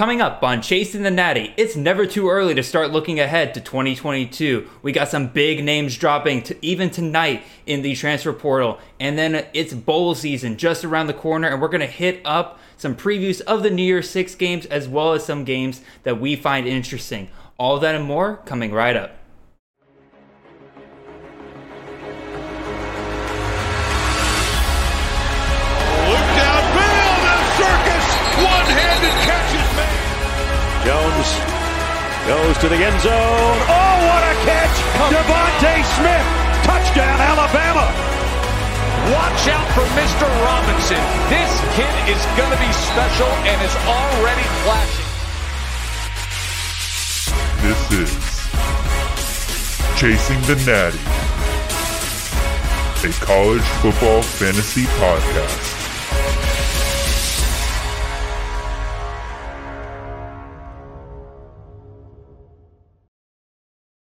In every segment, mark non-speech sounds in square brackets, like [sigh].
Coming up on Chasing the Natty, it's never too early to start looking ahead to 2022. We got some big names dropping to even tonight in the transfer portal, and then it's bowl season just around the corner, and we're going to hit up some previews of the New Year's Six games as well as some games that we find interesting. All that and more coming right up. Goes to the end zone. Oh, what a catch! DeVonta Smith, touchdown, Alabama. Watch out for Mr. Robinson. This kid is going to be special and is already flashing. This is Chasing the Natty, a college football fantasy podcast.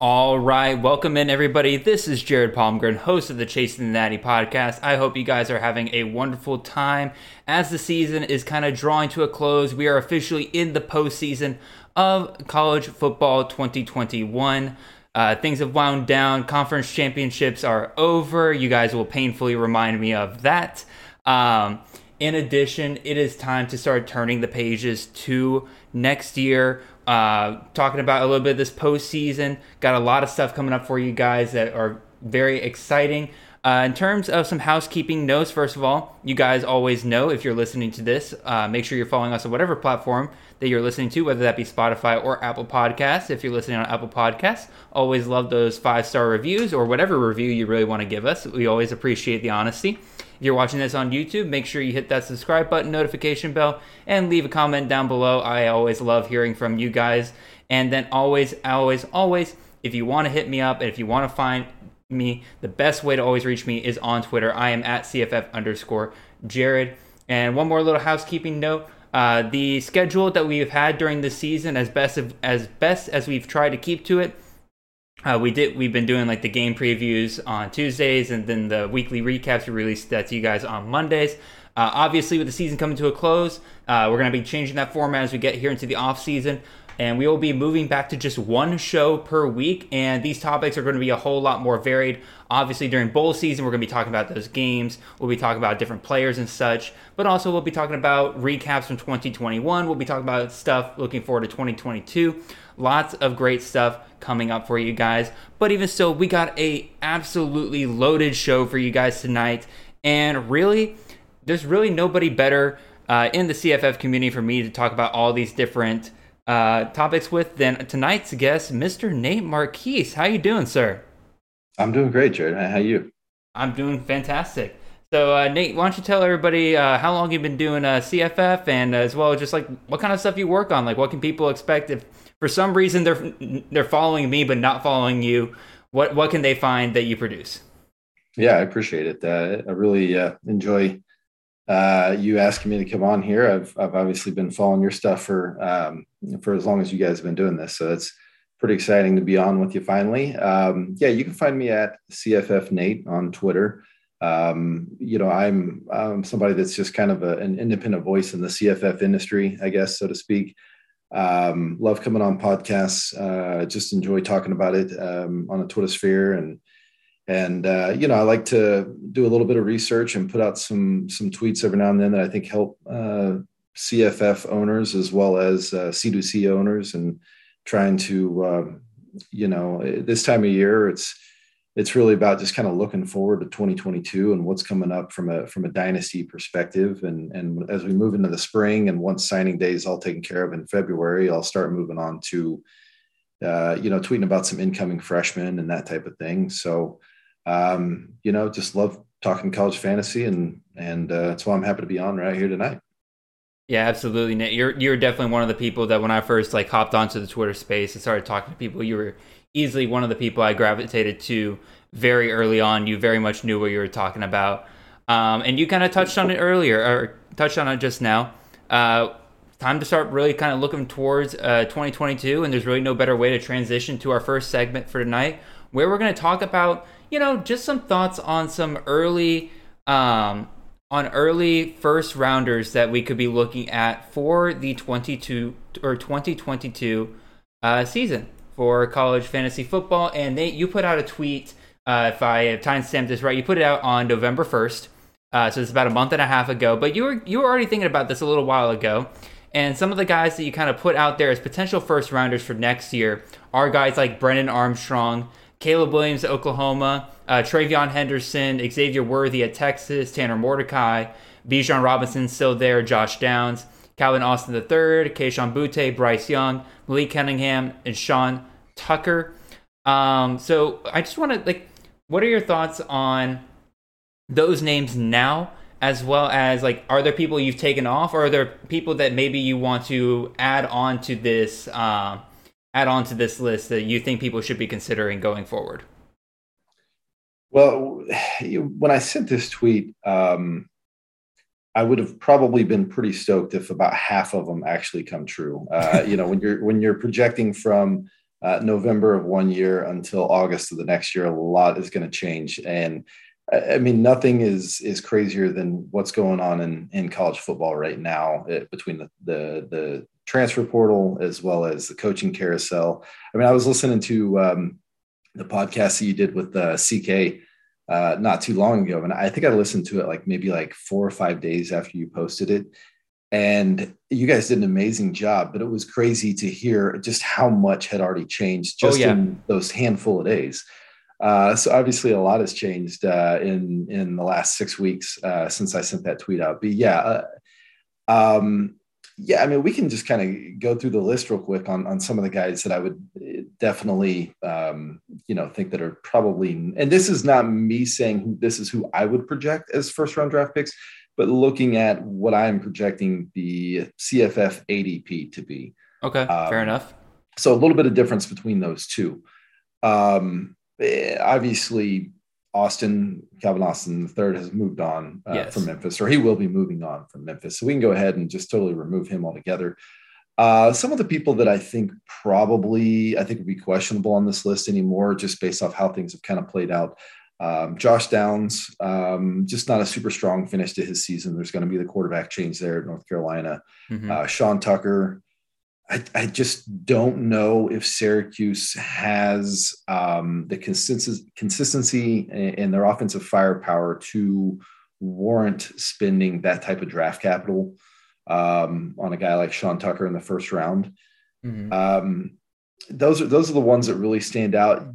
All right, welcome in everybody. This is Jared Palmgren, host of the Chasing the Natty podcast. I hope you guys are having a wonderful time as the season is kind of drawing to a close. We are officially in the postseason of college football 2021. Uh, things have wound down. Conference championships are over. You guys will painfully remind me of that. Um, in addition, it is time to start turning the pages to next year uh, talking about a little bit of this postseason. Got a lot of stuff coming up for you guys that are very exciting. Uh, in terms of some housekeeping notes, first of all, you guys always know if you're listening to this, uh, make sure you're following us on whatever platform that you're listening to, whether that be Spotify or Apple Podcasts. If you're listening on Apple Podcasts, always love those five star reviews or whatever review you really want to give us. We always appreciate the honesty. If you're watching this on YouTube, make sure you hit that subscribe button, notification bell, and leave a comment down below. I always love hearing from you guys. And then always, always, always, if you want to hit me up and if you want to find me, the best way to always reach me is on Twitter. I am at CFF underscore Jared. And one more little housekeeping note. Uh, the schedule that we've had during the season, as best of, as best as we've tried to keep to it, uh, we did. We've been doing like the game previews on Tuesdays, and then the weekly recaps we release that to you guys on Mondays. Uh, obviously, with the season coming to a close, uh, we're going to be changing that format as we get here into the off season, and we will be moving back to just one show per week. And these topics are going to be a whole lot more varied. Obviously, during bowl season, we're going to be talking about those games. We'll be talking about different players and such, but also we'll be talking about recaps from 2021. We'll be talking about stuff looking forward to 2022. Lots of great stuff coming up for you guys. But even so, we got a absolutely loaded show for you guys tonight. And really, there's really nobody better uh, in the CFF community for me to talk about all these different uh, topics with than tonight's guest, Mr. Nate Marchese. How you doing, sir? I'm doing great, Jared. How you? I'm doing fantastic. So, uh, Nate, why don't you tell everybody uh, how long you've been doing uh, CFF, and as well just like what kind of stuff you work on? Like, what can people expect if for some reason they're they're following me but not following you? What what can they find that you produce? Yeah, I appreciate it. Uh, I really uh, enjoy uh, you asking me to come on here. I've I've obviously been following your stuff for um, for as long as you guys have been doing this, so it's pretty exciting to be on with you finally. Um, yeah, you can find me at CFF Nate on Twitter um, you know, I'm, I'm somebody that's just kind of a, an independent voice in the CFF industry, I guess, so to speak. Um, love coming on podcasts. Uh, just enjoy talking about it um, on the Twitter sphere, and and uh, you know, I like to do a little bit of research and put out some some tweets every now and then that I think help uh, CFF owners as well as uh, C2C owners, and trying to, um, you know, this time of year, it's it's really about just kind of looking forward to 2022 and what's coming up from a from a dynasty perspective. And and as we move into the spring and once signing day is all taken care of in february i'll start moving on to uh, you know tweeting about some incoming freshmen and that type of thing. So um, you know just love talking college fantasy and and uh, that's why i'm happy to be on right here tonight yeah, absolutely, Nick. You're you're definitely one of the people that when I first like hopped onto the Twitter space and started talking to people, you were easily one of the people I gravitated to very early on. You very much knew what you were talking about. Um, and you kind of touched on it earlier, or touched on it just now. Uh, time to start really kind of looking towards uh, 2022, and there's really no better way to transition to our first segment for tonight, where we're going to talk about, you know, just some thoughts on some early, um, on early first rounders that we could be looking at for the 22 or 2022 uh, season for college fantasy football. And they you put out a tweet. Uh, if I have timestamped this right, you put it out on November 1st. Uh, so it's about a month and a half ago. But you were you were already thinking about this a little while ago. And some of the guys that you kind of put out there as potential first rounders for next year are guys like Brennan Armstrong, Caleb Williams at Oklahoma, uh, TreVeyon Henderson, Xavier Worthy at Texas, Tanner Mordecai, Bijan Robinson still there, Josh Downs, Calvin Austin III, Kayshon Boutte, Bryce Young, Malik Cunningham, and Sean Tucker. Um, so I just want to like, what are your thoughts on those names now? As well as like are there people you've taken off or are there people that maybe you want to add on to this uh, add on to this list that you think people should be considering going forward? Well when i sent this tweet um, i would have probably been pretty stoked if about half of them actually come true. Uh, [laughs] you know when you're when you're projecting from uh, november of one year until august of the next year a lot is going to change. And I mean, nothing is is crazier than what's going on in, in college football right now it, eh, between the, the, the transfer portal as well as the coaching carousel. I mean, I was listening to um, the podcast that you did with uh, CK uh, not too long ago, and I think I listened to it like maybe like four or five days after you posted it. And you guys did an amazing job, but it was crazy to hear just how much had already changed oh, just oh, yeah. in those handful of days. Uh, so obviously, a lot has changed uh, in in the last six weeks uh, since I sent that tweet out. But yeah, uh, um, yeah, I mean, we can just kind of go through the list real quick on on some of the guys that I would uh, definitely, um, you know, think that are probably. And this is not me saying this is who I would project as first round draft picks, but looking at what I'm projecting the CFF ADP to be. Okay, um, fair enough. So a little bit of difference between those two. Um, obviously Austin, Calvin Austin the third has moved on uh, yes. from Memphis, or he will be moving on from Memphis. So we can go ahead and just totally remove him altogether. Uh, some of the people that I think probably I think would be questionable on this list anymore, just based off how things have kind of played out. Um, Josh Downs, um, just not a super strong finish to his season. There's going to be the quarterback change there at North Carolina. Mm-hmm. Uh, Sean Tucker, I, I, just don't know if Syracuse has um, the consistency, consistency in their offensive firepower to warrant spending that type of draft capital um, on a guy like Sean Tucker in the first round. Mm-hmm. Um, those are those are the ones that really stand out.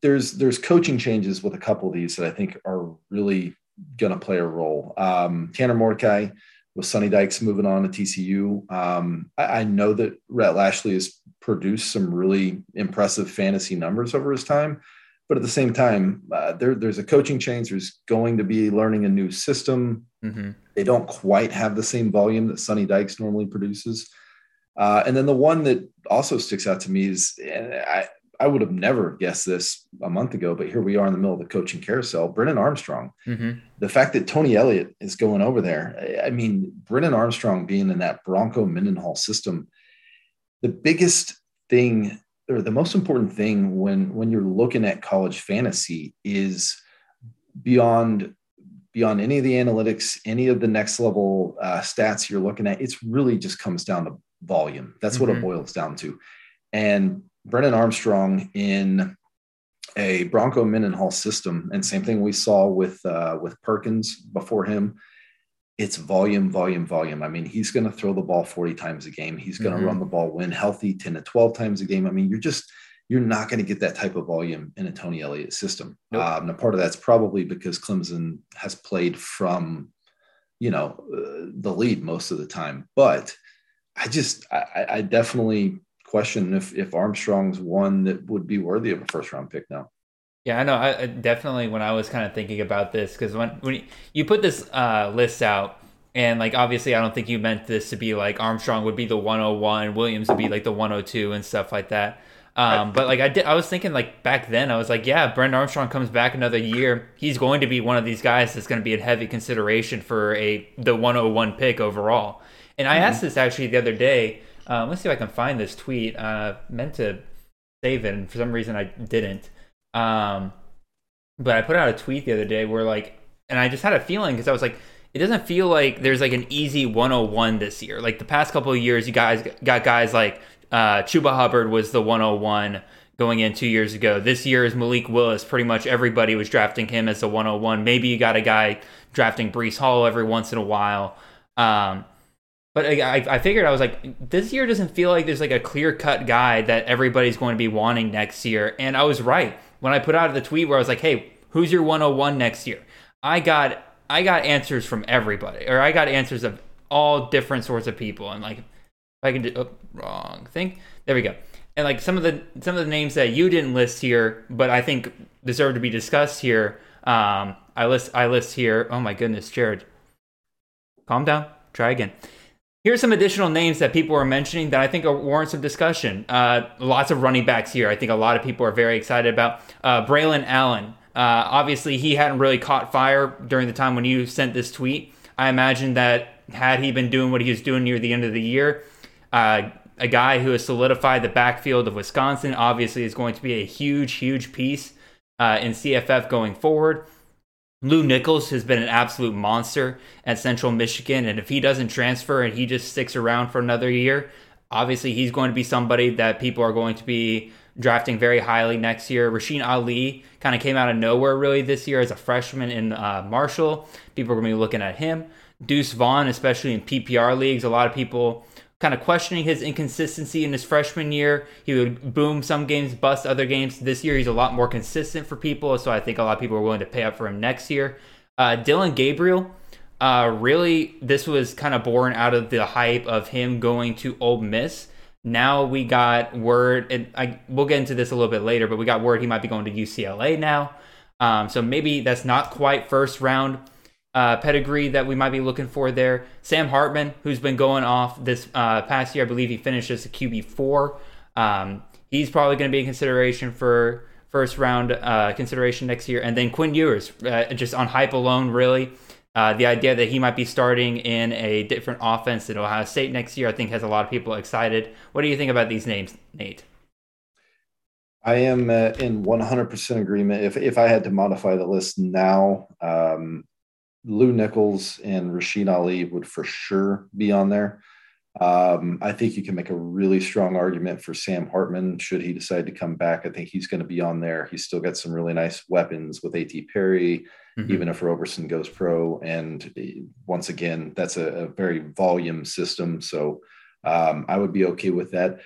There's there's coaching changes with a couple of these that I think are really going to play a role. Um, Tanner Mordecai with Sonny Dykes moving on to TCU. Um, I, I, know that Rhett Lashlee has produced some really impressive fantasy numbers over his time, but at the same time, uh, there, there's a coaching change. There's going to be learning a new system. Mm-hmm. They don't quite have the same volume that Sonny Dykes normally produces. Uh, and then the one that also sticks out to me is, I, I would have never guessed this a month ago, but here we are in the middle of the coaching carousel. Brennan Armstrong, mm-hmm. the fact that Tony Elliott is going over there. I mean, Brennan Armstrong being in that Bronco Mendenhall system, the biggest thing or the most important thing when when you're looking at college fantasy is beyond beyond any of the analytics, any of the next level uh, stats you're looking at. It's really just comes down to volume. That's mm-hmm. what it mm-hmm. boils down to. And Brennan Armstrong in a Bronco Mendenhall system, and same thing we saw with uh, with Perkins before him. It's volume, volume, volume. I mean, he's going to throw the ball 40 times a game. He's going to mm-hmm. run the ball when healthy 10 to 12 times a game. I mean, you're just you're not going to get that type of volume in a Tony Elliott system. Nope. Um, and part of that's probably because Clemson has played from, you know, uh, the lead most of the time. But I just, I, I definitely question if if Armstrong's one that would be worthy of a first round pick now. Yeah, I know. I, I definitely when I was kind of thinking about this because when when you put this uh, list out and like obviously I don't think you meant this to be like Armstrong would be the 101, Williams would be like the 102 and stuff like that. Um, but like I did, I was thinking like back then, I was like, yeah, Brent Armstrong comes back another year, he's going to be one of these guys that's going to be in heavy consideration for a the 101 pick overall. And I mm-hmm. asked this actually the other day um, let's see if I can find this tweet. Uh, meant to save it, and for some reason I didn't. Um, but I put out a tweet the other day where like, and I just had a feeling because I was like, it doesn't feel like there's like an easy 101 this year. Like the past couple of years, you guys got guys like uh, Chuba Hubbard was the 101 going in two years ago. This year is Malik Willis. Pretty much everybody was drafting him as a 101. Maybe you got a guy drafting Breece Hall every once in a while. Um, but I, I figured I was like, this year doesn't feel like there's like a clear cut guy that everybody's going to be wanting next year. And I was right when I put out the tweet where I was like, hey, who's your 101 next year? I got I got answers from everybody, or I got answers of all different sorts of people. And like, if I can do oh, wrong thing, there we go and like some of the some of the names that you didn't list here, but I think deserve to be discussed here. Um, I list I list here. Oh my goodness, Jared, calm down. Try again. Here's some additional names that people are mentioning that I think warrant some discussion. Uh, lots of running backs here. I think a lot of people are very excited about. Uh, Braylon Allen. Uh, obviously, he hadn't really caught fire during the time when you sent this tweet. I imagine that had he been doing what he was doing near the end of the year, uh, a guy who has solidified the backfield of Wisconsin. Obviously, is going to be a huge, huge piece uh, in CFF going forward. Lew Nichols has been an absolute monster at Central Michigan, and if he doesn't transfer and he just sticks around for another year, obviously he's going to be somebody that people are going to be drafting very highly next year. Rasheen Ali kind of came out of nowhere really this year as a freshman in uh, Marshall. People are going to be looking at him. Deuce Vaughn, especially in PPR leagues, a lot of people kind of questioning his inconsistency in his freshman year. He would boom some games, bust other games. This year, he's a lot more consistent for people, so I think a lot of people are willing to pay up for him next year. Uh, Dillon Gabriel, uh, really, this was kind of born out of the hype of him going to Ole Miss. Now we got word, and I, we'll get into this a little bit later, but we got word he might be going to UCLA now. Um, so maybe that's not quite first round uh, pedigree that we might be looking for there. Sam Hartman, who's been going off this uh, past year, I believe he finished as a QB four. Um, he's probably going to be in consideration for first round uh, consideration next year. And then Quinn Ewers, uh, just on hype alone, really. Uh, the idea that he might be starting in a different offense at Ohio State next year, I think, has a lot of people excited. What do you think about these names, Nate? I am uh, in 100% agreement. If if I had to modify the list now, um, Lew Nichols and Rasheen Ali would for sure be on there. Um, I think you can make a really strong argument for Sam Hartman should he decide to come back. I think he's going to be on there. He's still got some really nice weapons with A.T. Perry, mm-hmm. even if Roberson goes pro. And eh, once again, that's a, a very volume system. So um, I would be okay with that.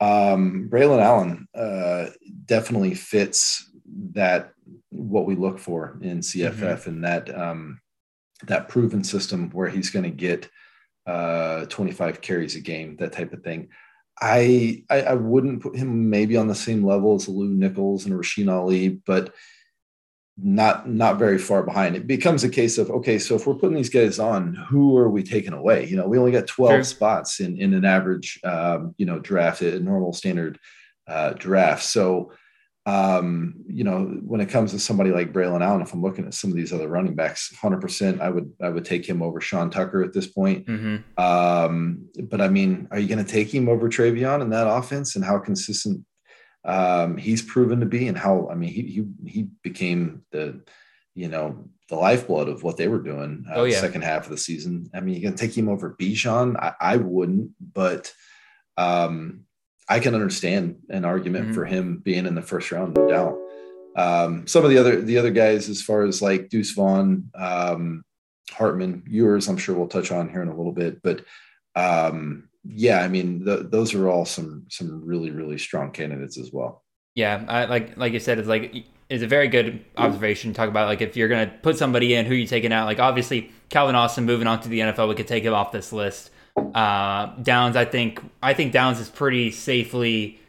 Um, Braylon Allen uh, definitely fits that what we look for in CFF mm-hmm. and that um, that proven system where he's going to get uh, 25 carries a game, that type of thing. I, I, I wouldn't put him maybe on the same level as Lew Nichols and Rasheen Ali, but not not very far behind. It becomes a case of okay, so if we're putting these guys on, who are we taking away? You know, we only got 12 sure. spots in in an average um, you know draft, a normal standard uh, draft. So um, you know, when it comes to somebody like Braylon Allen, if I'm looking at some of these other running backs, 100%, I would I would take him over Sean Tucker at this point. Mm-hmm. Um, but I mean, are you going to take him over TreVeyon in that offense and how consistent um, he's proven to be, and how I mean, he he he became the you know the lifeblood of what they were doing uh, oh, yeah. second half of the season. I mean, you're going to take him over Bijan? I, I wouldn't, but um, I can understand an argument mm-hmm. for him being in the first round, no doubt. Um, some of the other the other guys, as far as like Deuce Vaughn, um, Hartman, Ewers, I'm sure we'll touch on here in a little bit, but um, yeah, I mean, the, those are all some some really really strong candidates as well. Yeah, I, like like you said, it's like it's a very good observation. Talk about like if you're gonna put somebody in, who you taking out? Like obviously Calvin Austin moving on to the NFL, we could take him off this list. Uh, Downs, I think I think Downs is pretty safely.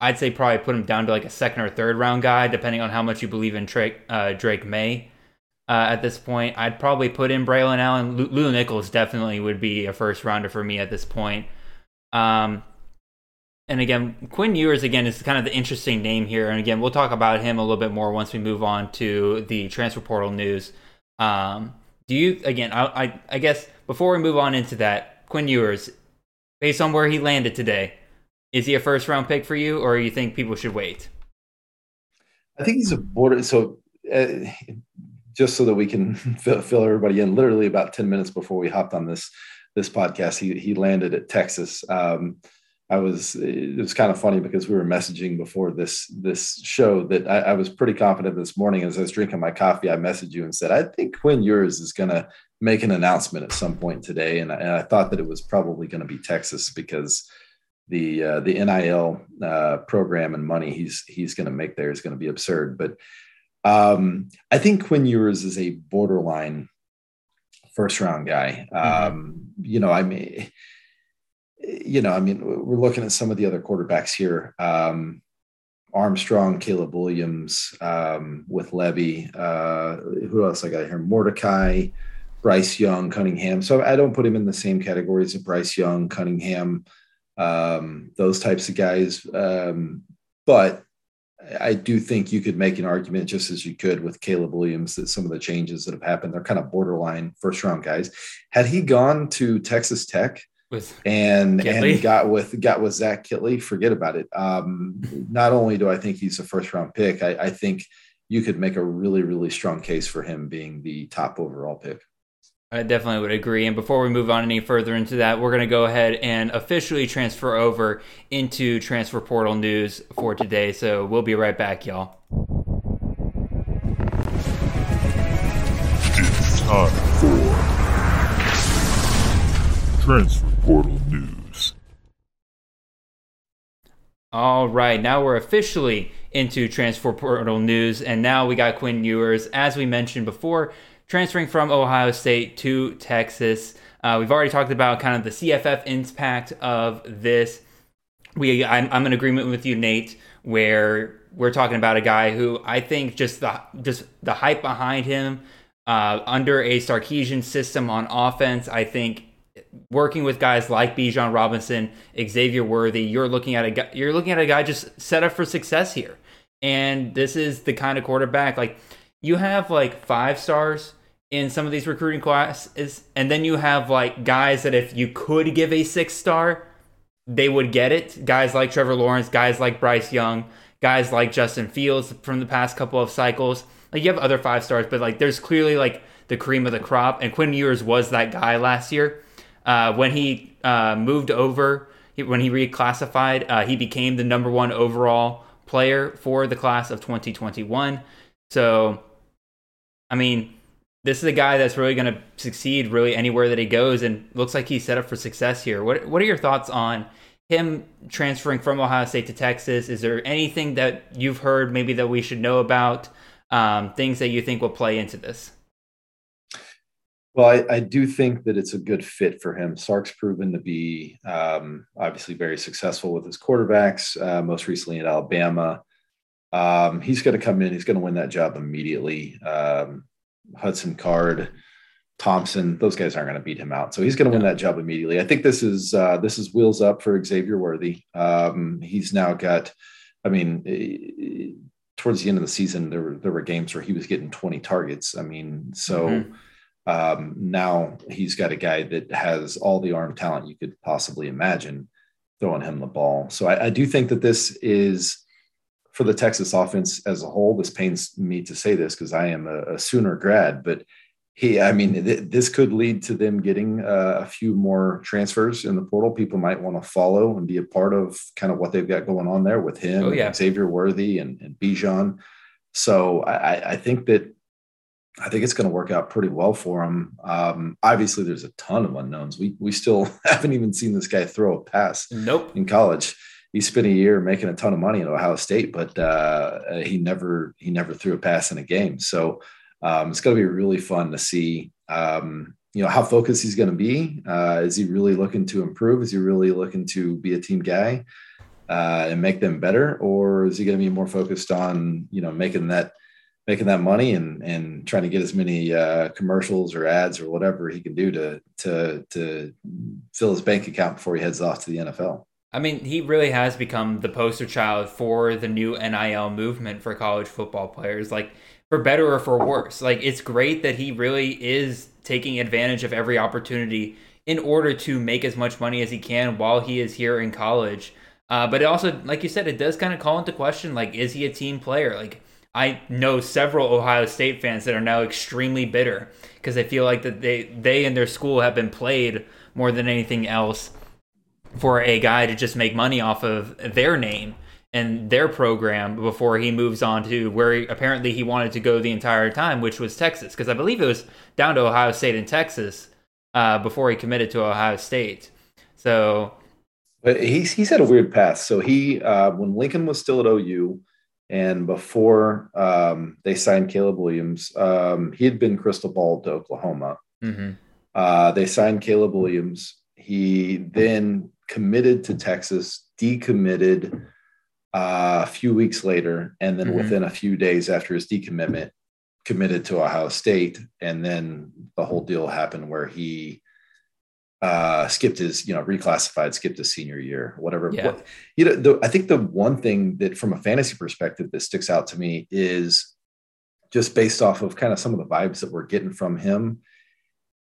I'd say probably put him down to like a second or third round guy, depending on how much you believe in Drake, uh, Drake Maye. Uh, at this point, I'd probably put in Braylon Allen. Lew Nichols definitely would be a first rounder for me at this point. Um, and again, Quinn Ewers again is kind of the interesting name here. And again, we'll talk about him a little bit more once we move on to the transfer portal news. Um, do you again? I, I, I guess before we move on into that, Quinn Ewers, based on where he landed today, is he a first round pick for you, or you think people should wait? I think he's a border. So, uh, just so that we can [laughs] fill, fill everybody in, literally about ten minutes before we hopped on this this podcast, he he landed at Texas. Um, I was it was kind of funny because we were messaging before this this show that I, I, was pretty confident this morning as I was drinking my coffee. I messaged you and said I think Quinn Ewers is going to make an announcement at some point today, and I, and I thought that it was probably going to be Texas because the uh, the NIL uh, program and money he's he's going to make there is going to be absurd. But um, I think Quinn Ewers is a borderline first round guy. Mm-hmm. Um, you know, I mean you know, I mean, we're looking at some of the other quarterbacks here. Um, Armstrong, Caleb Williams, um, with Lebby. Uh, who else I got here? Mordecai, Bryce Young, Cunningham. So I don't put him in the same categories as Bryce Young, Cunningham, um, those types of guys. Um, but I do think you could make an argument, just as you could with Caleb Williams, that some of the changes that have happened, they're kind of borderline first round guys. Had he gone to Texas Tech, with and Kittley. and [laughs] got with got with Zach Kittley. Forget about it. Um, not only do I think he's a first round pick, I, I think you could make a really really strong case for him being the top overall pick. I definitely would agree. And before we move on any further into that, we're going to go ahead and officially transfer over into transfer portal news for today. So we'll be right back, y'all. It's time for transfer Portal News. All right, now we're officially into Transfer Portal News, and now we got Quinn Ewers, as we mentioned before, transferring from Ohio State to Texas. Uh, we've already talked about kind of the CFF impact of this. We, I'm, I'm in agreement with you, Nate, where we're talking about a guy who I think just the just the hype behind him uh, under a Sarkisian system on offense, I think working with guys like Bijan Robinson, Xavier Worthy, you're looking at a guy, you're looking at a guy just set up for success here. And this is the kind of quarterback like you have like five stars in some of these recruiting classes, and then you have like guys that if you could give a six star, they would get it. Guys like Trevor Lawrence, guys like Bryce Young, guys like Justin Fields from the past couple of cycles. Like you have other five stars, but like there's clearly like the cream of the crop, and Quinn Ewers was that guy last year. Uh, when he uh, moved over, when he reclassified, uh, he became the number one overall player for the class of 2021. So, I mean, this is a guy that's really going to succeed really anywhere that he goes, and looks like he's set up for success here. What What are your thoughts on him transferring from Ohio State to Texas? Is there anything that you've heard maybe that we should know about? Um, things that you think will play into this? Well, I, I, do think that it's a good fit for him. Sark's proven to be um, obviously very successful with his quarterbacks, uh, most recently at Alabama. Um, he's going to come in, he's going to win that job immediately. Um, Hudson Card, Thompson, those guys aren't going to beat him out. So he's going to win that job immediately. I think this is uh, this is wheels up for Xavier Worthy. Um, he's now got, I mean, eh, towards the end of the season, there were there were games where he was getting 20 targets. I mean, so mm-hmm um, now he's got a guy that has all the arm talent you could possibly imagine throwing him the ball. So I, I do think that this is for the Texas offense as a whole. This pains me to say this because I am a, a, Sooner grad, but he, I mean, th- this could lead to them getting uh, a few more transfers in the portal. People might want to follow and be a part of kind of what they've got going on there with him, oh, yeah. Xavier Worthy, and, and Bijan. So I, I think that I think it's going to work out pretty well for him. Um, obviously, there's a ton of unknowns. We we still [laughs] haven't even seen this guy throw a pass. Nope. In college, he spent a year making a ton of money at Ohio State, but uh, he never he never threw a pass in a game. So um, it's going to be really fun to see. Um, you know how focused he's going to be. Uh, is he really looking to improve? Is he really looking to be a team guy uh, and make them better, or is he going to be more focused on you know making that making that money and and trying to get as many uh, commercials or ads or whatever he can do to to to fill his bank account before he heads off to the NFL. I mean, he really has become the poster child for the new NIL movement for college football players. Like for better or for worse, like it's great that he really is taking advantage of every opportunity in order to make as much money as he can while he is here in college. Uh, but it also, like you said, it does kind of call into question like, is he a team player? Like I know several Ohio State fans that are now extremely bitter because they feel like that they they and their school have been played more than anything else for a guy to just make money off of their name and their program before he moves on to where he, apparently he wanted to go the entire time, which was Texas. Because I believe it was down to Ohio State and Texas uh, before he committed to Ohio State. So, but he's he's had a weird path. So he uh, when Lincoln was still at OU, and before um, they signed Caleb Williams, um, he had been crystal ball to Oklahoma. Mm-hmm. Uh, they signed Caleb Williams. He then committed to Texas, decommitted uh, a few weeks later, and then mm-hmm. within a few days after his decommitment, committed to Ohio State, and then the whole deal happened where he uh skipped his you know reclassified skipped his senior year whatever yeah. What, you know the, i think the one thing that from a fantasy perspective that sticks out to me is just based off of kind of some of the vibes that we're getting from him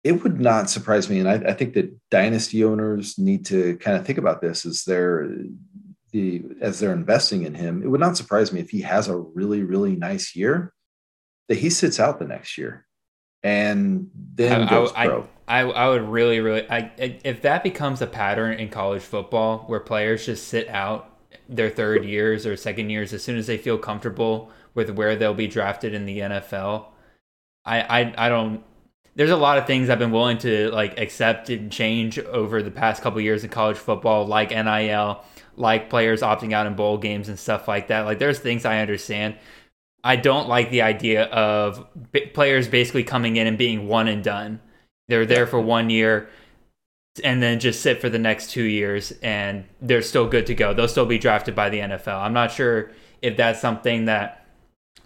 it would not surprise me and i, I think that dynasty owners need to kind of think about this as they're the as they're investing in him it would not surprise me if he has a really really nice year that he sits out the next year and then I, goes I, pro. I, I I would really, really, I, if that becomes a pattern in college football where players just sit out their third years or second years as soon as they feel comfortable with where they'll be drafted in the NFL, I, I, I don't. There's a lot of things I've been willing to like accept and change over the past couple years in college football, like NIL, like players opting out in bowl games and stuff like that. Like there's things I understand, I don't like the idea of b- players basically coming in and being one and done. They're there for one year and then just sit for the next two years and they're still good to go. They'll still be drafted by the NFL. I'm not sure if that's something that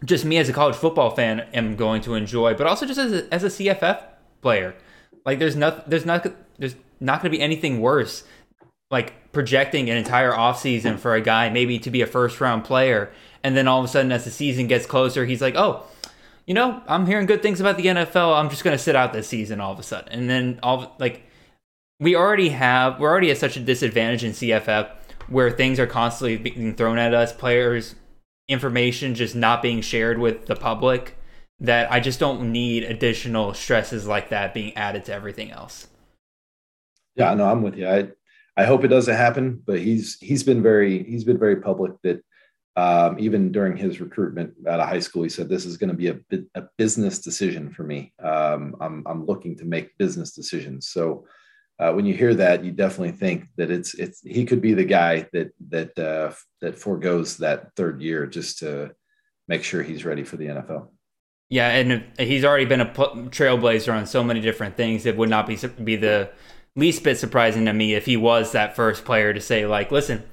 just me as a college football fan am going to enjoy, but also just as a, as a CFF player. Like there's not there's not there's not going to be anything worse like projecting an entire offseason for a guy maybe to be a first round player and then all of a sudden as the season gets closer he's like oh you know i'm hearing good things about the nfl i'm just going to sit out this season all of a sudden. And then all like we already have we're already at such a disadvantage in cff where things are constantly being thrown at us players information just not being shared with the public that i just don't need additional stresses like that being added to everything else. Yeah no i'm with you. I I hope it doesn't happen, but he's he's been very he's been very public that um, even during his recruitment out of high school, he said this is going to be a, a business decision for me. Um, I'm I'm looking to make business decisions. So uh, when you hear that, you definitely think that it's it's he could be the guy that that uh, that foregoes that third year just to make sure he's ready for the NFL. Yeah, and he's already been a trailblazer on so many different things. It would not be be the least bit surprising to me if he was that first player to say, like, listen,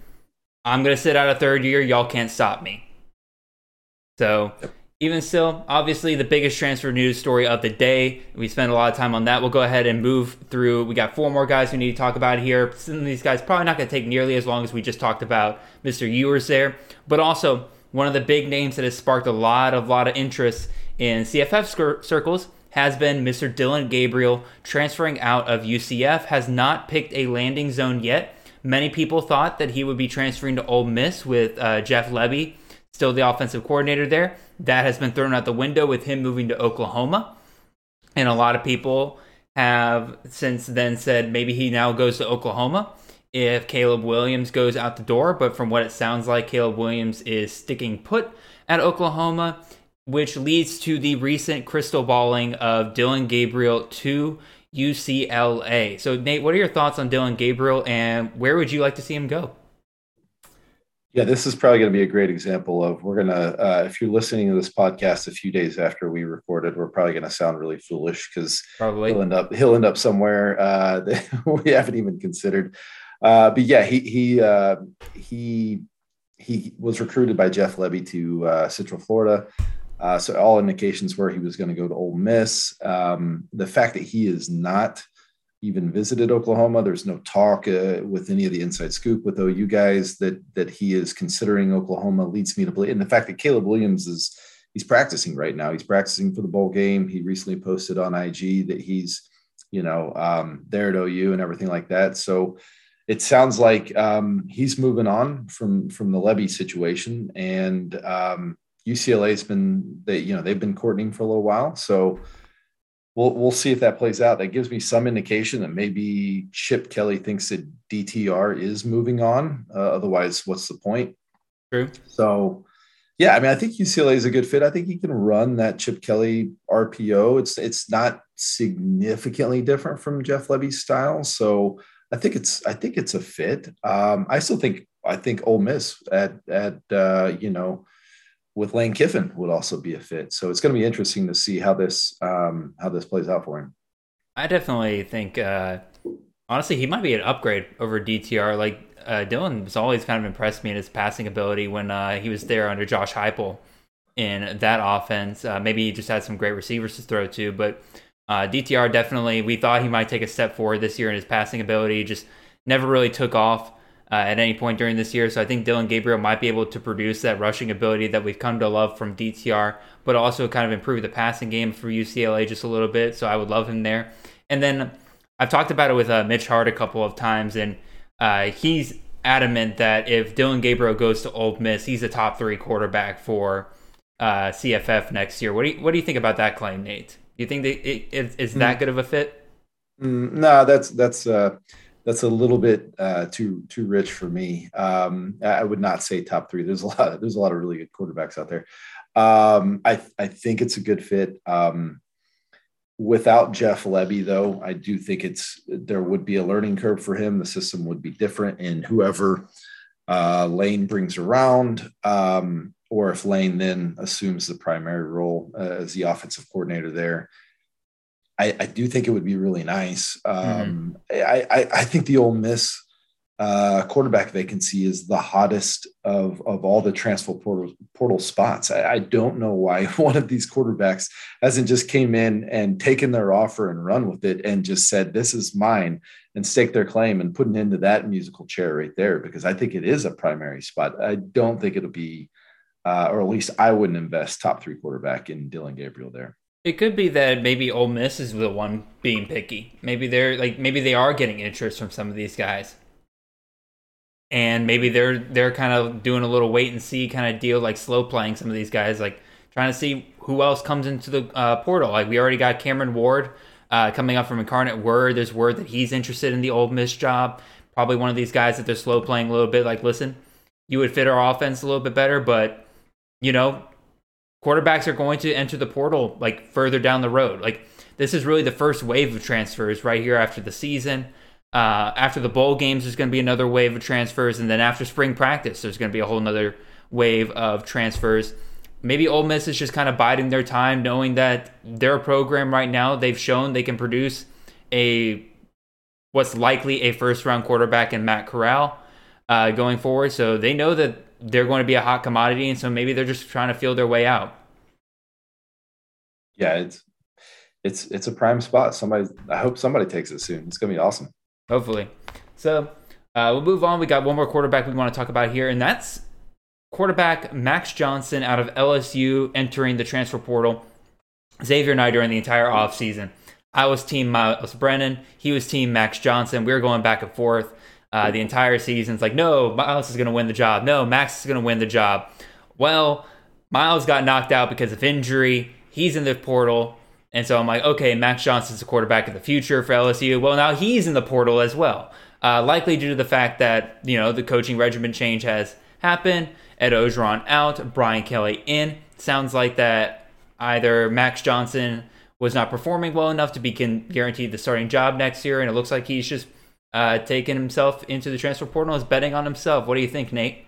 I'm going to sit out a third year. Y'all can't stop me. So, even still, obviously, the biggest transfer news story of the day. We spent a lot of time on that. We'll go ahead and move through. We got four more guys we need to talk about here. Some of these guys probably not going to take nearly as long as we just talked about Mr. Ewers there. But also, one of the big names that has sparked a lot of lot of interest in CFF circles has been Mr. Dillon Gabriel transferring out of UCF, has not picked a landing zone yet. Many people thought that he would be transferring to Ole Miss with uh, Jeff Lebby, still the offensive coordinator there. That has been thrown out the window with him moving to Oklahoma. And a lot of people have since then said maybe he now goes to Oklahoma if Caleb Williams goes out the door. But from what it sounds like, Caleb Williams is sticking put at Oklahoma which leads to the recent crystal balling of Dillon Gabriel to UCLA. So, Nate, what are your thoughts on Dillon Gabriel and where would you like to see him go? Yeah, this is probably going to be a great example of we're going to, uh, if you're listening to this podcast a few days after we recorded, we're probably going to sound really foolish because probably he'll end up, he'll end up somewhere uh, that [laughs] we haven't even considered. Uh, but yeah, he, he, uh, he, he was recruited by Jeff Lebby to uh, Central Florida. Uh, so all indications were he was going to go to Ole Miss. Um, the fact that he is not even visited Oklahoma, there's no talk uh, with any of the inside scoop with OU guys that that he is considering Oklahoma leads me to believe. And the fact that Caleb Williams is he's practicing right now. He's practicing for the bowl game. He recently posted on IG that he's you know um, there at OU and everything like that. So it sounds like um, he's moving on from from the Lebby situation and. Um, UCLA's been they you know they've been courting for a little while, so we'll we'll see if that plays out. That gives me some indication that maybe Chip Kelly thinks that DTR is moving on. Uh, otherwise, what's the point? True. So, yeah, I mean, I think UCLA is a good fit. I think he can run that Chip Kelly RPO. It's it's not significantly different from Jeff Lebby's style, so I think it's I think it's a fit. Um, I still think I think Ole Miss at at uh, you know with Lane Kiffin would also be a fit. So it's going to be interesting to see how this um, how this plays out for him. I definitely think uh, honestly he might be an upgrade over DTR. Like uh, Dillon has always kind of impressed me in his passing ability when uh, he was there under Josh Heupel in that offense. Uh, maybe he just had some great receivers to throw to, but uh, DTR definitely we thought he might take a step forward this year in his passing ability. Just never really took off uh, at any point during this year. So I think Dillon Gabriel might be able to produce that rushing ability that we've come to love from DTR, but also kind of improve the passing game for UCLA just a little bit. So I would love him there. And then I've talked about it with uh, Mitch Hart a couple of times, and uh, he's adamant that if Dillon Gabriel goes to Ole Miss, he's a top three quarterback for uh, CFF next year. What do you what do you think about that claim, Nate? Do you think that it, it, is that mm. good of a fit? Mm, no, that's that's uh, that's a little bit uh, too too rich for me. Um, I would not say top three. There's a lot. Of, there's a lot of really good quarterbacks out there. Um, I I think it's a good fit. Um, without Jeff Lebby, though, I do think it's there would be a learning curve for him. The system would be different, and whoever uh, Lane brings around, um, or if Lane then assumes the primary role uh, as the offensive coordinator there, I, I, do think it would be really nice. Um, mm-hmm. I, I, I, think the Ole Miss uh, quarterback vacancy is the hottest of, of all the transfer portal, portal spots. I, I, don't know why [laughs] one of these quarterbacks hasn't just came in and taken their offer and run with it and just said, this is mine and stake their claim and put an end to that musical chair right there, because I think it is a primary spot. I don't think it'll be, uh, or at least I wouldn't invest top three quarterback in Dillon Gabriel there. It could be that maybe Ole Miss is the one being picky. Maybe they're like maybe they are getting interest from some of these guys, and maybe they're they're kind of doing a little wait and see kind of deal, like slow playing some of these guys, like trying to see who else comes into the uh, portal. Like we already got Cameron Ward uh, coming up from Incarnate Word. There's word that he's interested in the Ole Miss job. Probably one of these guys that they're slow playing a little bit. Like, listen, you would fit our offense a little bit better, but you know, quarterbacks are going to enter the portal like further down the road. Like this is really the first wave of transfers right here after the season. Uh, after the bowl games, there's going to be another wave of transfers, and then after spring practice, there's going to be a whole nother wave of transfers. Maybe Ole Miss is just kind of biding their time, knowing that their program right now they've shown they can produce a what's likely a first round quarterback in Matt Corral uh, going forward. So they know that they're going to be a hot commodity, and so maybe they're just trying to feel their way out. Yeah, it's it's it's a prime spot. Somebody, I hope somebody takes it soon. It's going to be awesome. Hopefully. So uh, we'll move on. We got one more quarterback we want to talk about here, and that's quarterback Max Johnson out of LSU entering the transfer portal. Xavier and I during the entire offseason. I was team Myles Brennan. He was team Max Johnson. We were going back and forth uh, the entire season. It's like, no, Myles is going to win the job. No, Max is going to win the job. Well, Myles got knocked out because of injury. He's in the portal. And so I'm like, okay, Max Johnson's the quarterback of the future for LSU. Well, now he's in the portal as well. Uh, likely due to the fact that, you know, the coaching regimen change has happened. Ed Orgeron out, Brian Kelly in. Sounds like that either Max Johnson was not performing well enough to be guaranteed the starting job next year, and it looks like he's just uh, taking himself into the transfer portal, is betting on himself. What do you think, Nate?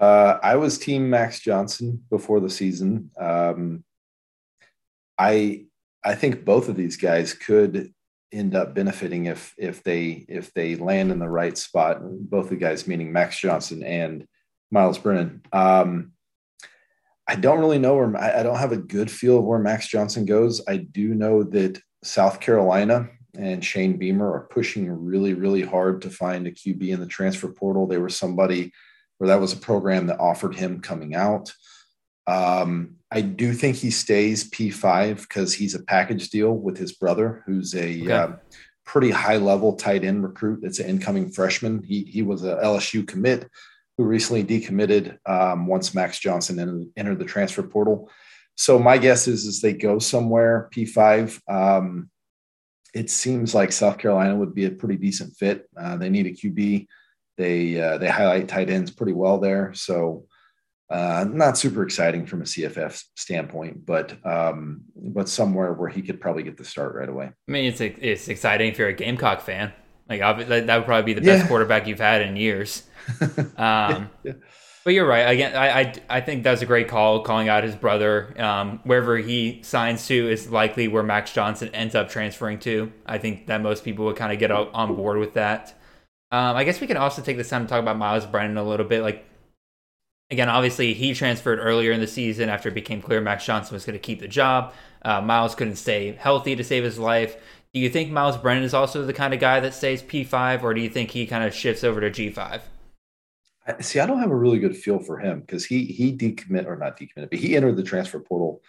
Uh, I was Team Max Johnson before the season. Um, I I think both of these guys could end up benefiting if if they if they land in the right spot. Both the guys, meaning Max Johnson and Myles Brennan. Um, I don't really know where I don't have a good feel of where Max Johnson goes. I do know that South Carolina and Shane Beamer are pushing really, really hard to find a QB in the transfer portal. They were somebody where that was a program that offered him coming out. Um, I do think he stays P5 because he's a package deal with his brother, who's a okay. uh, pretty high level tight end recruit. It's an incoming freshman. He, he was a LSU commit, who recently decommitted um, once Max Johnson entered, entered, the transfer portal. So my guess is, is they go somewhere P5. Um, it seems like South Carolina would be a pretty decent fit. Uh, they need a QB. They uh, they highlight tight ends pretty well there. So uh, not super exciting from a CFF standpoint, but um, but somewhere where he could probably get the start right away. I mean, it's it's exciting if you're a Gamecock fan. Like that would probably be the best yeah. quarterback you've had in years. [laughs] Um, yeah, yeah. But you're right. Again, I, I, I think that's a great call, calling out his brother. Um, wherever he signs to is likely where Max Johnson ends up transferring to. I think that most people would kind of get on board with that. Um, I guess we can also take this time to talk about Myles Brennan a little bit. Like, again, obviously he transferred earlier in the season after it became clear Max Johnson was going to keep the job. Uh, Myles couldn't stay healthy to save his life. Do you think Myles Brennan is also the kind of guy that stays P5, or do you think he kind of shifts over to G5? See, I don't have a really good feel for him because he he decommit or not decommitted, but he entered the transfer portal,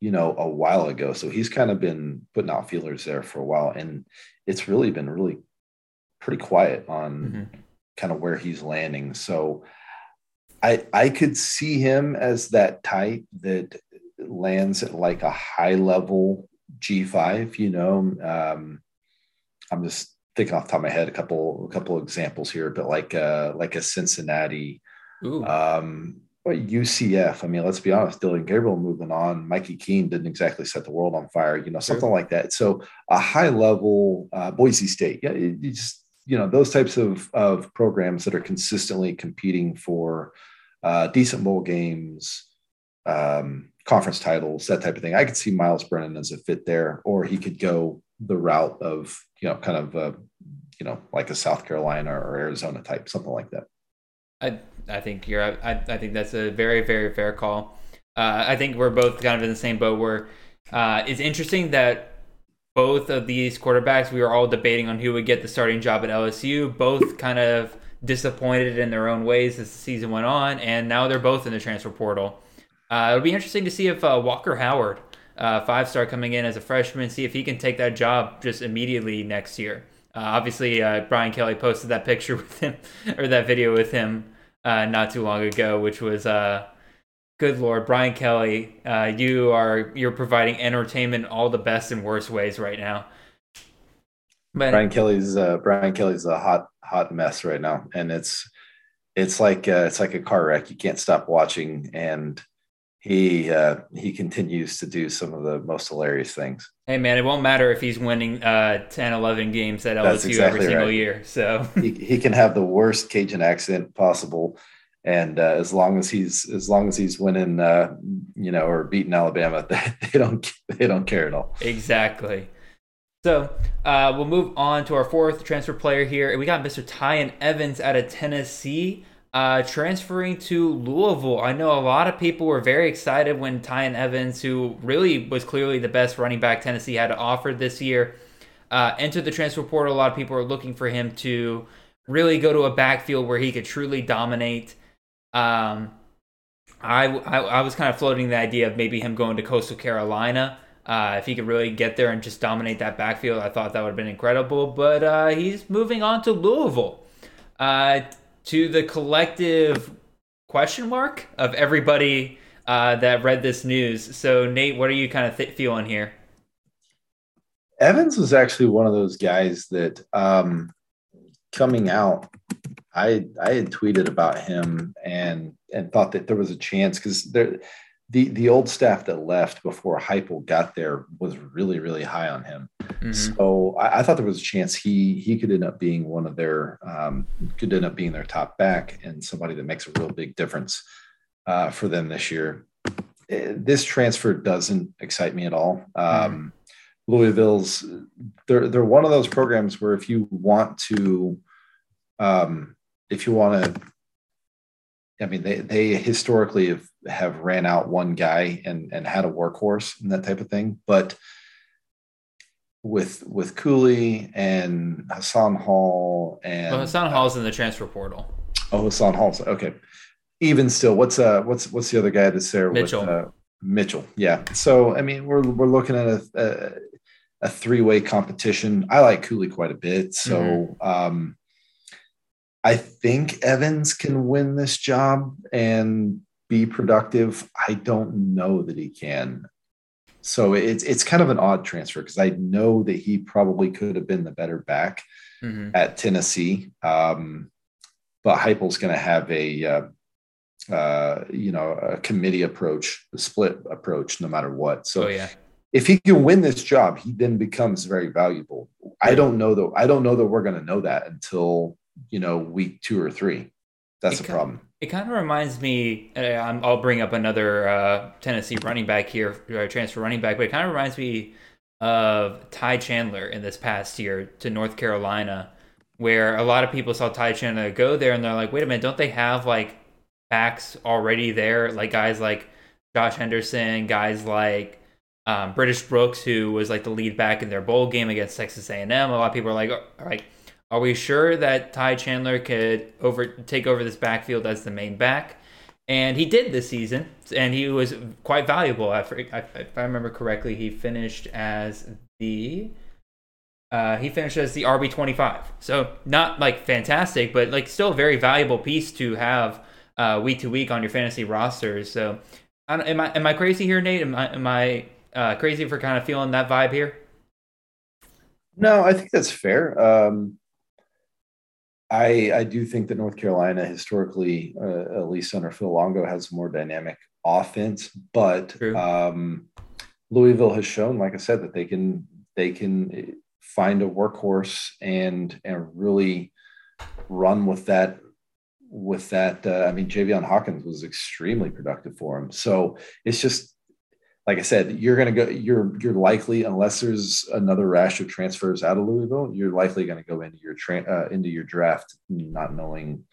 you know, a while ago. So he's kind of been putting out feelers there for a while, and it's really been really pretty quiet on mm-hmm. kind of where he's landing. So I I could see him as that type that lands at like a high level G5. You know, um, I'm just thinking off the top of my head a couple a couple examples here, but like uh like a Cincinnati, Ooh. um, UCF. I mean, let's be honest, Dillon Gabriel moving on. Mikey Keene didn't exactly set the world on fire, you know, something like that. So a high level uh, Boise State, yeah, you just you know those types of of programs that are consistently competing for uh, decent bowl games, um, conference titles, that type of thing. I could see Myles Brennan as a fit there, or he could go the route of you know kind of uh, you know like a South Carolina or Arizona type, something like that. I I think you're I I think that's a very very fair call. Uh, I think we're both kind of in the same boat. Where uh, it's interesting that both of these quarterbacks we were all debating on who would get the starting job at LSU. Both kind of disappointed in their own ways as the season went on, and now they're both in the transfer portal. Uh, it'll be interesting to see if uh, Walker Howard uh, five star coming in as a freshman, see if he can take that job just immediately next year. Uh, obviously, uh, Brian Kelly posted that picture [laughs] with him or that video with him uh, not too long ago, which was uh, good lord, Brian Kelly, uh, you are you're providing entertainment all the best and worst ways right now. But, Brian Kelly's Brian Kelly's a hot hot mess right now, and it's it's like it's like a car wreck. You can't stop watching and he uh, he continues to do some of the most hilarious things. Hey man, it won't matter if he's winning uh, 10, 11 games at LSU exactly every single right. year. So he, he can have the worst Cajun accent possible, and uh, as long as he's as long as he's winning, uh, you know, or beating Alabama, [laughs] they, they don't they don't care at all. Exactly. So uh, we'll move on to our fourth transfer player here. And we got Mr. Tiyon Evans out of Tennessee uh, transferring to Louisville. I know a lot of people were very excited when Tiyon Evans, who really was clearly the best running back Tennessee had to offer this year, uh, entered the transfer portal. A lot of people are looking for him to really go to a backfield where he could truly dominate. Um, I, I, I was kind of floating the idea of maybe him going to Coastal Carolina. Uh, if he could really get there and just dominate that backfield, I thought that would have been incredible. But uh, he's moving on to Louisville. Uh, to the collective question mark of everybody uh, that read this news. So, Nate, what are you kind of th- feeling here? Evans was actually one of those guys that um, coming out, I I had tweeted about him and and thought that there was a chance because there the the old staff that left before Heupel got there was really really high on him. Mm-hmm. So I, I, thought there was a chance he he could end up being one of their um, could end up being their top back and somebody that makes a real big difference uh, for them this year. Eh, this transfer doesn't excite me at all. Um, mm-hmm. Louisville's they're they're one of those programs where if you want to um, if you want to I mean, they, they historically have, have ran out one guy and, and had a workhorse and that type of thing. But with with Cooley and Hassan Hall and well, Hassan Hall's in the transfer portal. Oh, Hassan Hall's okay. Even still, what's uh what's what's the other guy that's there? Mitchell. With, uh, Mitchell. Yeah. So I mean, we're we're looking at a a, a three way competition. I like Cooley quite a bit. So mm-hmm. um, I think Evans can win this job and be productive. I don't know that he can. So it's it's kind of an odd transfer because I know that he probably could have been the better back mm-hmm. at Tennessee. Um, but Heupel's going to have a uh, uh, you know a committee approach, a split approach, no matter what. So oh, yeah. if he can win this job, he then becomes very valuable. I don't know though. I don't know that we're going to know that until you know week two or three. That's it a problem. It kind of reminds me. Uh, I'll bring up another uh, Tennessee running back here, uh, transfer running back, but it kind of reminds me of Ty Chandler in this past year to North Carolina, where a lot of people saw Ty Chandler go there and they're like, wait a minute, don't they have like backs already there? Like guys like Josh Henderson, guys like um, British Brooks, who was like the lead back in their bowl game against Texas A&M. A lot of people are like, all right, are we sure that Ty Chandler could over take over this backfield as the main back? And he did this season, and he was quite valuable. If I remember correctly, he finished as the uh, he finished as the RB twenty five. So not like fantastic, but like still a very valuable piece to have uh, week to week on your fantasy rosters. So am I am I crazy here, Nate? Am I am I uh, crazy for kind of feeling that vibe here? No, I think that's fair. Um, I I do think that North Carolina historically, uh, at least under Phil Longo, has more dynamic offense, but um, Louisville has shown, like I said, that they can they can find a workhorse and and really run with that with that. Uh, I mean, Javian Hawkins was extremely productive for him. So it's just like I said, you're going to go. You're you're likely, unless there's another rash of transfers out of Louisville, you're likely going to go into your tra- uh, into your draft not knowing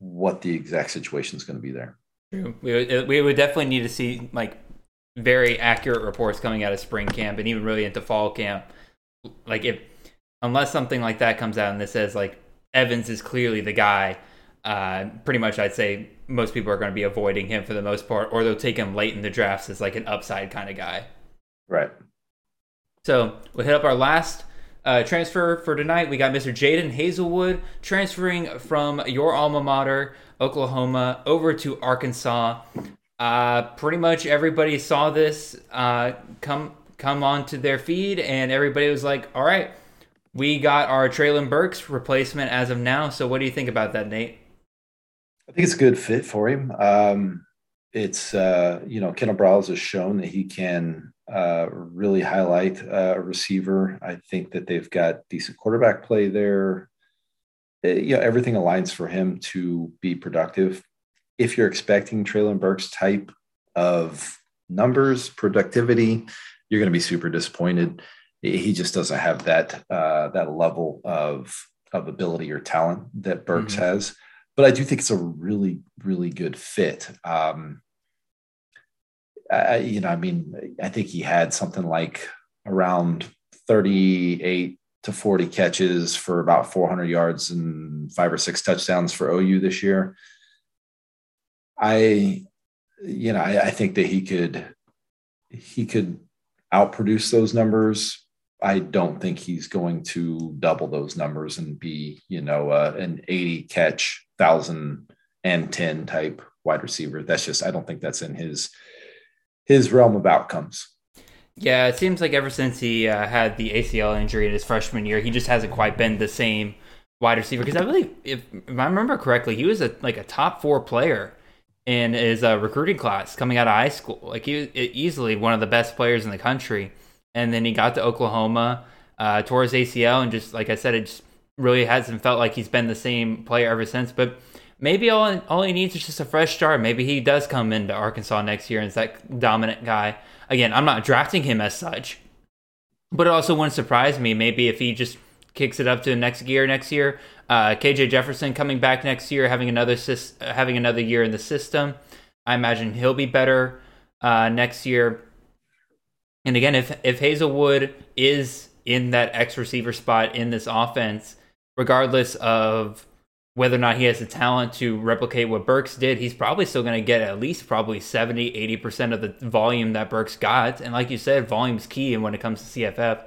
what the exact situation is going to be there. True. We would, we would definitely need to see like very accurate reports coming out of spring camp and even really into fall camp. Like if unless something like that comes out and this says like Evans is clearly the guy, uh, pretty much I'd say most people are going to be avoiding him for the most part, or they'll take him late in the drafts as like an upside kind of guy. Right. So we hit up our last uh, transfer for tonight. We got Mr. Jadon Haselwood transferring from your alma mater, Oklahoma, over to Arkansas. Uh, pretty much everybody saw this uh, come come onto their feed, and everybody was like, "All right, we got our Treylon Burks replacement as of now." So, what do you think about that, Nate? I think it's a good fit for him. Um, it's uh, you know Kendal Briles has shown that he can uh, really highlight a receiver. I think that they've got decent quarterback play there. It, uh, you know everything aligns for him to be productive. If you're expecting Treylon Burks type of numbers, productivity, you're going to be super disappointed. He just doesn't have that uh, that level of of ability or talent that Burks mm-hmm. has but I do think it's a really, really good fit. Um, I, you know, I mean, I think he had something like around 38 to 40 catches for about 400 yards and five or six touchdowns for OU this year. I, you know, I, I think that he could, he could outproduce those numbers. I don't think he's going to double those numbers and be, you know, uh, an 80 catch thousand and ten type wide receiver. That's just I don't think that's in his his realm of outcomes. Yeah, it seems like ever since he uh, had the ACL injury in his freshman year, he just hasn't quite been the same wide receiver. Because I believe, if, if, I remember correctly, he was a like a top four player in his uh, recruiting class coming out of high school. Like he was easily one of the best players in the country. And then he got to Oklahoma, uh, tore his ACL, and just like I said, it just really hasn't felt like he's been the same player ever since. But maybe all all he needs is just a fresh start. Maybe he does come into Arkansas next year and is that dominant guy. Again, I'm not drafting him as such, but it also wouldn't surprise me. Maybe if he just kicks it up to the next gear next year. Uh, KJ Jefferson coming back next year, having another having another year in the system. I imagine he'll be better uh, next year. And again, if if Haselwood is in that X receiver spot in this offense, regardless of whether or not he has the talent to replicate what Burks did, he's probably still going to get at least probably 70, 80% of the volume that Burks got. And like you said, volume's key when it comes to CFF.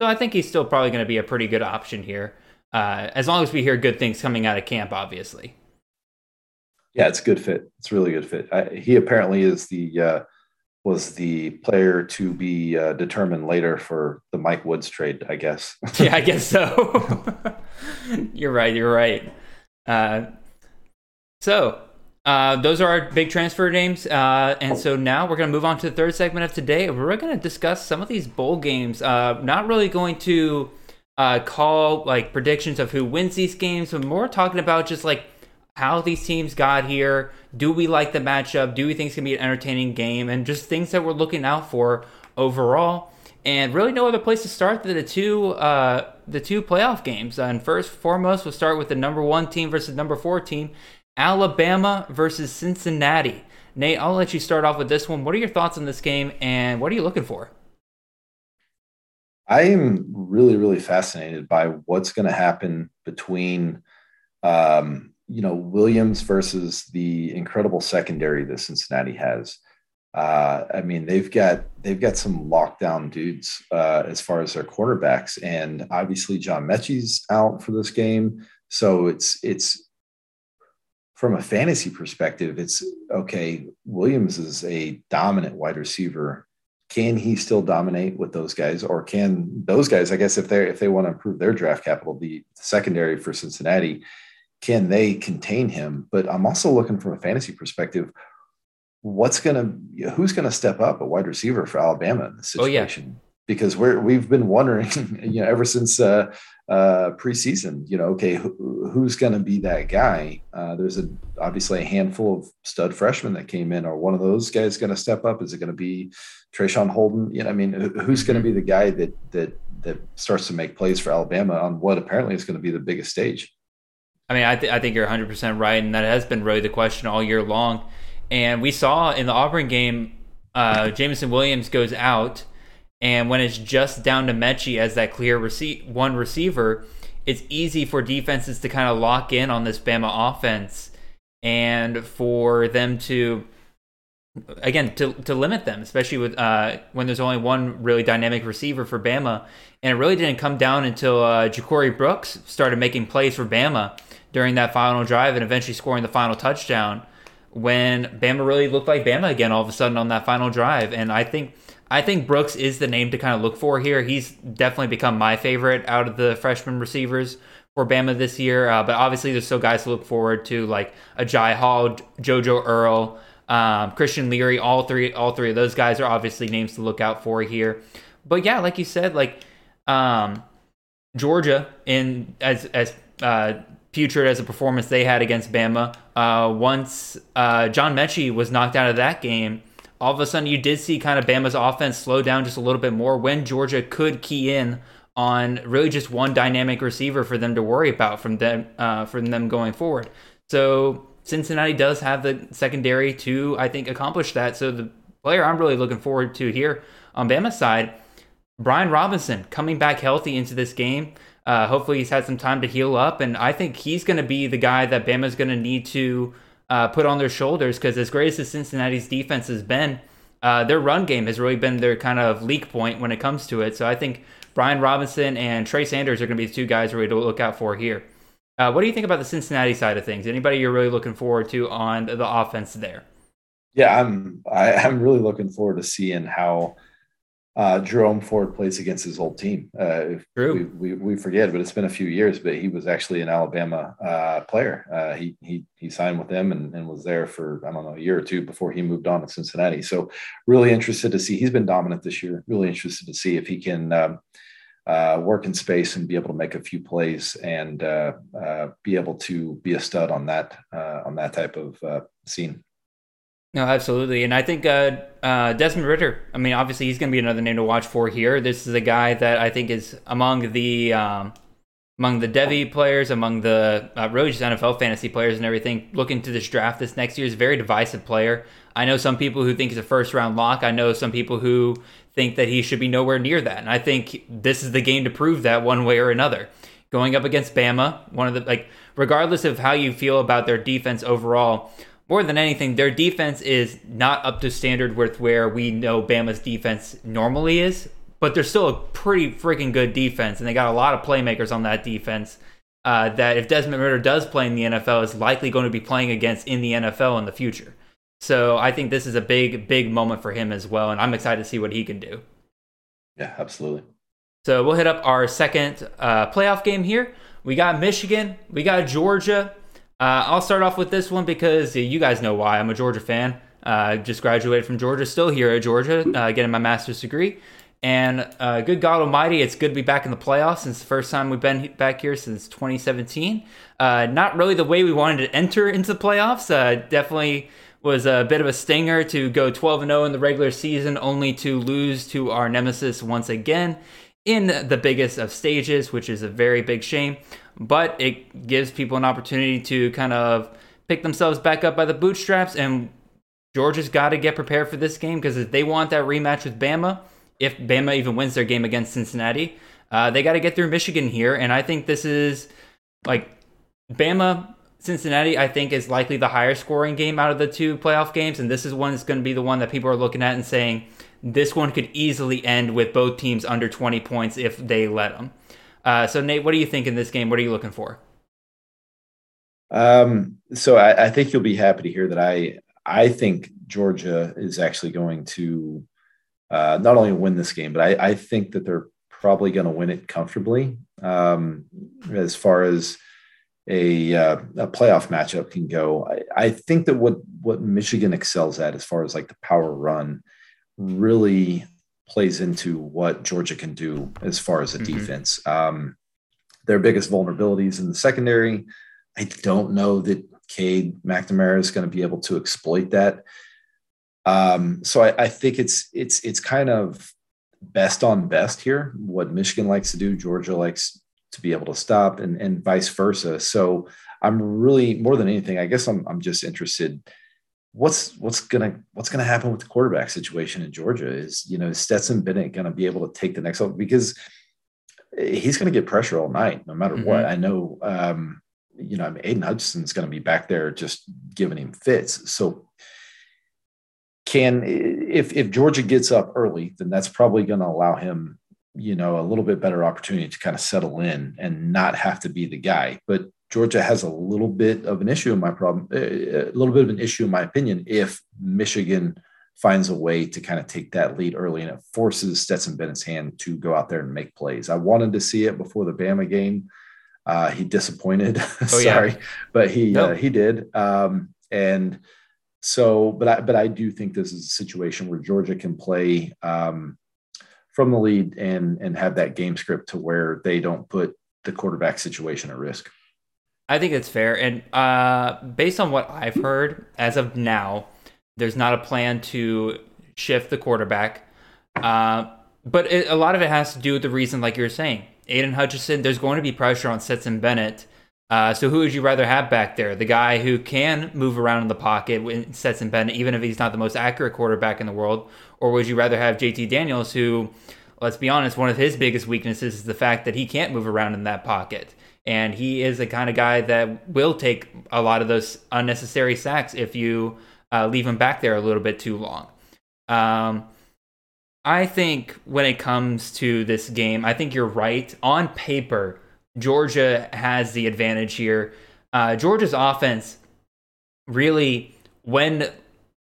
So I think he's still probably going to be a pretty good option here uh, as long as we hear good things coming out of camp, obviously. Yeah, it's a good fit. It's a really good fit. I, he apparently is the uh, was the player to be uh, determined later for the Mike Woods trade, I guess. [laughs] [laughs] yeah, I guess so. [laughs] you're right. You're right. Uh, so uh, those are our big transfer names. Uh, and so now we're going to move on to the third segment of today. We're going to discuss some of these bowl games. Uh, not really going to uh, call like predictions of who wins these games, but more talking about just like how these teams got here. Do we like the matchup? Do we think it's going to be an entertaining game? And just things that we're looking out for overall. And really, no other place to start than the two uh, the two playoff games. And first, foremost, we'll start with the number one team versus number four team. Alabama versus Cincinnati. Nate, I'll let you start off with this one. What are your thoughts on this game and what are you looking for? I am really, really fascinated by what's going to happen between, um, you know, Williams versus the incredible secondary that Cincinnati has. Uh, I mean, they've got they've got some lockdown dudes uh, as far as their quarterbacks, and obviously John Metchie's out for this game, so it's it's from a fantasy perspective, it's okay. Williams is a dominant wide receiver. Can he still dominate with those guys, or can those guys? I guess if they if they want to improve their draft capital, the secondary for Cincinnati, can they contain him? But I'm also looking from a fantasy perspective. What's gonna who's gonna step up a wide receiver for Alabama in this situation? Oh, yeah because we're we've been wondering, [laughs] you know, ever since uh, uh, preseason, you know, okay, who, who's going to be that guy? Uh, there's a obviously a handful of stud freshmen that came in. Are one of those guys going to step up? Is it going to be Traeshon Holden? You know, I mean, who's going to be the guy that that that starts to make plays for Alabama on what apparently is going to be the biggest stage? I mean, I, th- I think you're 100 percent right, and that has been really the question all year long. And we saw in the Auburn game, uh, Jameson Williams goes out and when it's just down to Metchie as that clear rece- one receiver, it's easy for defenses to kind of lock in on this Bama offense and for them to again to to limit them, especially with uh, when there's only one really dynamic receiver for Bama. And it really didn't come down until uh, Ja'Corey Brooks started making plays for Bama during that final drive and eventually scoring the final touchdown. When Bama really looked like Bama again all of a sudden on that final drive, and I think I think Brooks is the name to kind of look for here. He's definitely become my favorite out of the freshman receivers for Bama this year. Uh, but obviously, there's still guys to look forward to, like Agiye Hall, JoJo Earle, um, Christian Leary. All three, all three of those guys are obviously names to look out for here. But yeah, like you said, like um, Georgia in as as uh, putrid as a performance they had against Bama. Uh, once uh, John Metchie was knocked out of that game all of a sudden you did see kind of Bama's offense slow down just a little bit more when Georgia could key in on really just one dynamic receiver for them to worry about from them uh, from them going forward. So Cincinnati does have the secondary to I think accomplish that. So the player I'm really looking forward to here on Bama's side, Brian Robinson coming back healthy into this game. Uh, hopefully he's had some time to heal up, and I think he's going to be the guy that Bama's going to need to uh, put on their shoulders because as great as Cincinnati's defense has been, uh, their run game has really been their kind of leak point when it comes to it. So I think Brian Robinson and Trey Sanders are going to be the two guys really to look out for here. Uh, what do you think about the Cincinnati side of things? Anybody you're really looking forward to on the offense there? Yeah, I'm. I, am i am really looking forward to seeing how uh, Jerome Ford plays against his old team. Uh, True. We, we, we, forget, but it's been a few years. But he was actually an Alabama uh, player. Uh, he he he signed with them and, and was there for I don't know a year or two before he moved on to Cincinnati. So really interested to see. He's been dominant this year. Really interested to see if he can. Um, uh, work in space and be able to make a few plays and uh, be able to be a stud on that on that type of scene. No, absolutely, and I think uh, uh, Desmond Ridder, I mean, obviously, he's going to be another name to watch for here. This is a guy that I think is among the um, among the devy players, among the uh, really just NFL fantasy players and everything. Looking to this draft this next year is a very divisive player. I know some people who think he's a first round lock. I know some people who think that he should be nowhere near that, and I think this is the game to prove that one way or another. Going up against Bama, one of the like, regardless of how you feel about their defense overall more than anything, their defense is not up to standard with where we know Bama's defense normally is, but they're still a pretty freaking good defense, and they got a lot of playmakers on that defense. uh, that if Desmond Ridder does play in the NFL, is likely going to be playing against in the NFL in the future. So I think this is a big, big moment for him as well, and I'm excited to see what he can do. Yeah, absolutely. So we'll hit up our second uh, playoff game here. We got Michigan, we got Georgia. Uh, I'll start off with this one because you guys know why. I'm a Georgia fan. Uh, just graduated from Georgia, still here at Georgia, uh, getting my master's degree. And uh, good God Almighty, it's good to be back in the playoffs since the first time we've been back here since 2017. Uh, not really the way we wanted to enter into the playoffs. Uh, definitely was a bit of a stinger to go 12 0 in the regular season, only to lose to our nemesis once again in the biggest of stages, which is a very big shame. But it gives people an opportunity to kind of pick themselves back up by the bootstraps. And Georgia's got to get prepared for this game because if they want that rematch with Bama, if Bama even wins their game against Cincinnati, uh, they got to get through Michigan here. And I think this is like Bama Cincinnati, I think, is likely the higher scoring game out of the two playoff games. And this is one that's going to be the one that people are looking at and saying, this one could easily end with both teams under 20 points if they let them. Uh, so, Nate, what do you think in this game? What are you looking for? Um, so I, I think you'll be happy to hear that I I think Georgia is actually going to uh, not only win this game, but I, I think that they're probably going to win it comfortably. Um, as far as a, uh, a playoff matchup can go. I, I, think that what what Michigan excels at, as far as like the power run, really plays into what Georgia can do as far as a mm-hmm. defense. Um, their biggest vulnerabilities in the secondary. I don't know that Cade McNamara is going to be able to exploit that. Um, so I, I think it's it's it's kind of best on best here. What Michigan likes to do, Georgia likes to be able to stop and, and vice versa. So I'm really more than anything, I guess I'm, I'm just interested. What's, what's going to, what's to happen with the quarterback situation in Georgia is, you know, Stetson Bennett going to be able to take the next level because he's going to get pressure all night, no matter mm-hmm. what. I know, um, you know, I mean, Aidan Hutchinson's going to be back there just giving him fits. So can, if, if Georgia gets up early, then that's probably going to allow him you know, a little bit better opportunity to kind of settle in and not have to be the guy. But Georgia has a little bit of an issue in my problem, a little bit of an issue in my opinion, if Michigan finds a way to kind of take that lead early and it forces Stetson Bennett's hand to go out there and make plays. I wanted to see it before the Bama game. Uh, he disappointed. [laughs] Oh, Sorry, yeah. but he nope. uh, he did. Um, and so, but I but I do think this is a situation where Georgia can play um, from the lead and and have that game script to where they don't put the quarterback situation at risk. I think it's fair, and uh, based on what I've heard as of now, there's not a plan to shift the quarterback. Uh, but it, a lot of it has to do with the reason, like you were saying, Aidan Hutchinson. There's going to be pressure on Stetson Bennett. Uh, so who would you rather have back there? The guy who can move around in the pocket, Stetson Bennett, even if he's not the most accurate quarterback in the world, or would you rather have JT Daniels, who, let's be honest, one of his biggest weaknesses is the fact that he can't move around in that pocket. And he is the kind of guy that will take a lot of those unnecessary sacks if you uh, leave him back there a little bit too long. Um, I think when it comes to this game, I think you're right. On paper, Georgia has the advantage here. Uh, Georgia's offense really, when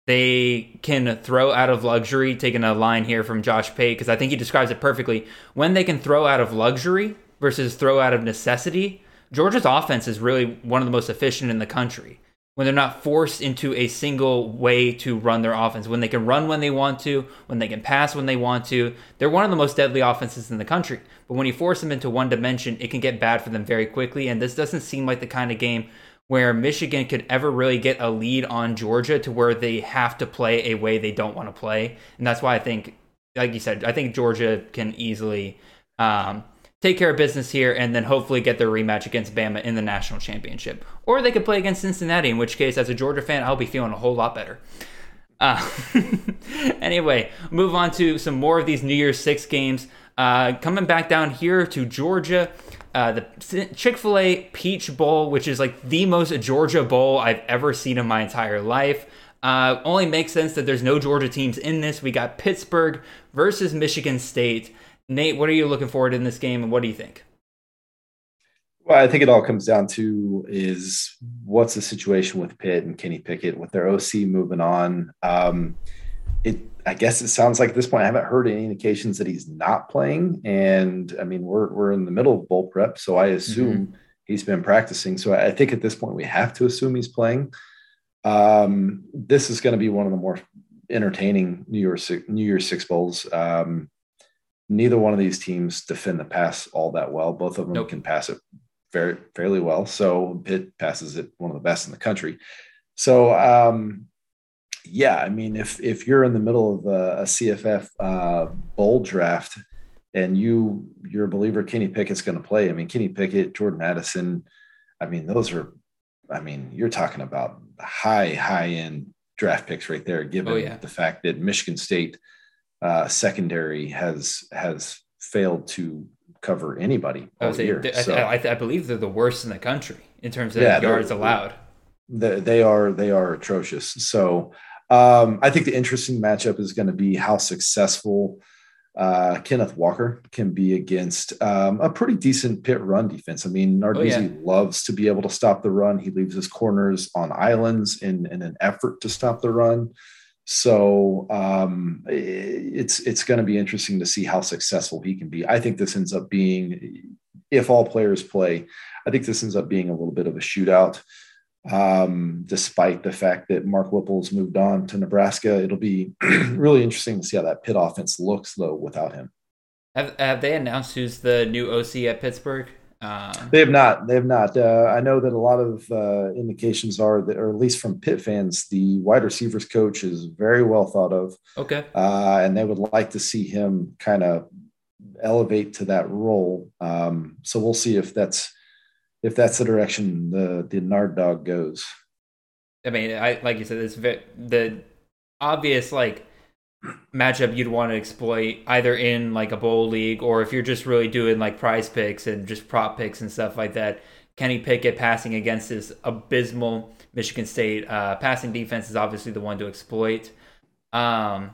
they can throw out of luxury, taking a line here from Josh Pate, because I think he describes it perfectly. When they can throw out of luxury versus throw out of necessity, Georgia's offense is really one of the most efficient in the country. When they're not forced into a single way to run their offense, when they can run when they want to, when they can pass when they want to, they're one of the most deadly offenses in the country. But when you force them into one dimension, it can get bad for them very quickly. And this doesn't seem like the kind of game where Michigan could ever really get a lead on Georgia to where they have to play a way they don't want to play. And that's why I think, like you said, I think Georgia can easily um, take care of business here and then hopefully get their rematch against Bama in the national championship. Or they could play against Cincinnati, in which case, as a Georgia fan, I'll be feeling a whole lot better. Uh, [laughs] anyway, move on to some more of these New Year's Six games. Uh, coming back down here to Georgia, uh, the Chick fil A Peach Bowl, which is like the most Georgia bowl I've ever seen in my entire life. Uh, only makes sense that there's no Georgia teams in this. We got Pittsburgh versus Michigan State. Nate, what are you looking forward in this game, and what do you think? Well, I think it all comes down to is what's the situation with Pitt and Kenny Pickett with their OC moving on. Um, it, I guess it sounds like at this point I haven't heard any indications that he's not playing, and I mean we're we're in the middle of bowl prep, so I assume mm-hmm. he's been practicing. So I think at this point we have to assume he's playing. Um, this is going to be one of the more entertaining New Year's New Year's Six bowls. Um, neither one of these teams defend the pass all that well. Both of them nope. can pass it very fairly well. So Pitt passes it one of the best in the country. So um, yeah, I mean, if if you're in the middle of a, a CFF uh, bowl draft and you you're a believer Kenny Pickett's going to play, I mean, Kenny Pickett, Jordan Addison, I mean, those are, I mean, you're talking about high high end draft picks right there. Given oh, yeah. the fact that Michigan State uh, secondary has has failed to cover anybody all say, year. I, so, I, I, believe they're the worst in the country in terms of yeah, yards allowed. They, they are they are atrocious. So um, I think the interesting matchup is going to be how successful uh, Kenneth Walker can be against um, a pretty decent Pitt run defense. I mean, Narduzzi oh, yeah. loves to be able to stop the run. He leaves his corners on islands in, in an effort to stop the run. So um, it's it's going to be interesting to see how successful he can be. I think this ends up being, if all players play, I think this ends up being a little bit of a shootout. Um, despite the fact that Mark Whipple's moved on to Nebraska, it'll be [clears throat] really interesting to see how that Pitt offense looks though without him. Have, have they announced who's the new OC at Pittsburgh? Um, they have not. They have not. Uh, I know that a lot of uh, indications are that, or at least from Pitt fans, the wide receivers coach is very well thought of. Okay. Uh, and they would like to see him kind of elevate to that role. Um, so we'll see if that's if that's the direction the the Nard dog goes. I mean, I like you said, it's very, the obvious like matchup you'd want to exploit either in like a bowl league or if you're just really doing like prize picks and just prop picks and stuff like that. Kenny Pickett passing against this abysmal Michigan State uh, passing defense is obviously the one to exploit. Um,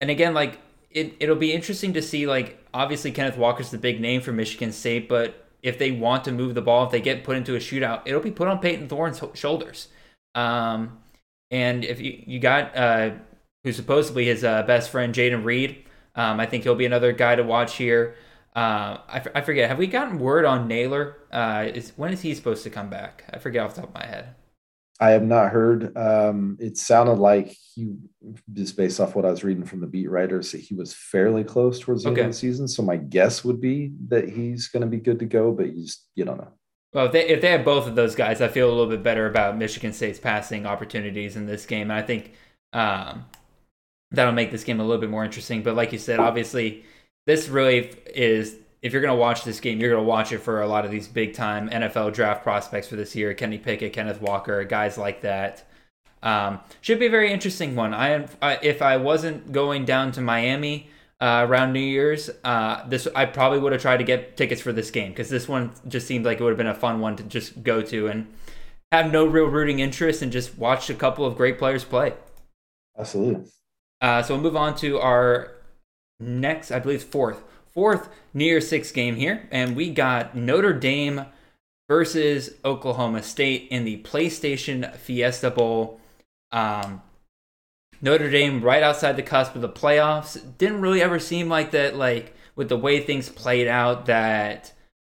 and again, like it, it'll be interesting to see. Like obviously, Kenneth Walker's the big name for Michigan State, but if they want to move the ball, if they get put into a shootout, it'll be put on Payton Thorne's shoulders. Um, and if you you got uh, who's supposedly his uh, best friend, Jayden Reed. Um, I think he'll be another guy to watch here. Uh, I, f- I forget. Have we gotten word on Nailor? Uh, is when is he supposed to come back? I forget off the top of my head. I have not heard. Um, it sounded like he, just based off what I was reading from the beat writers, that he was fairly close towards the okay. end of the season. So my guess would be that he's going to be good to go, but you just you don't know. Well, if they, if they have both of those guys, I feel a little bit better about Michigan State's passing opportunities in this game. And I think um, that'll make this game a little bit more interesting. But like you said, obviously, this really is if you're going to watch this game, you're going to watch it for a lot of these big time NFL draft prospects for this year Kenny Pickett, Kenneth Walker, guys like that. Um, should be a very interesting one. I, I, if I wasn't going down to Miami uh, around New Year's, uh, this I probably would have tried to get tickets for this game because this one just seemed like it would have been a fun one to just go to and have no real rooting interest and just watch a couple of great players play. Absolutely. Uh, so we'll move on to our next, I believe, fourth, fourth New Year's Six game here, and we got Notre Dame versus Oklahoma State in the PlayStation Fiesta Bowl. Um, Notre Dame right outside the cusp of the playoffs. Didn't really ever seem like that, like with the way things played out, that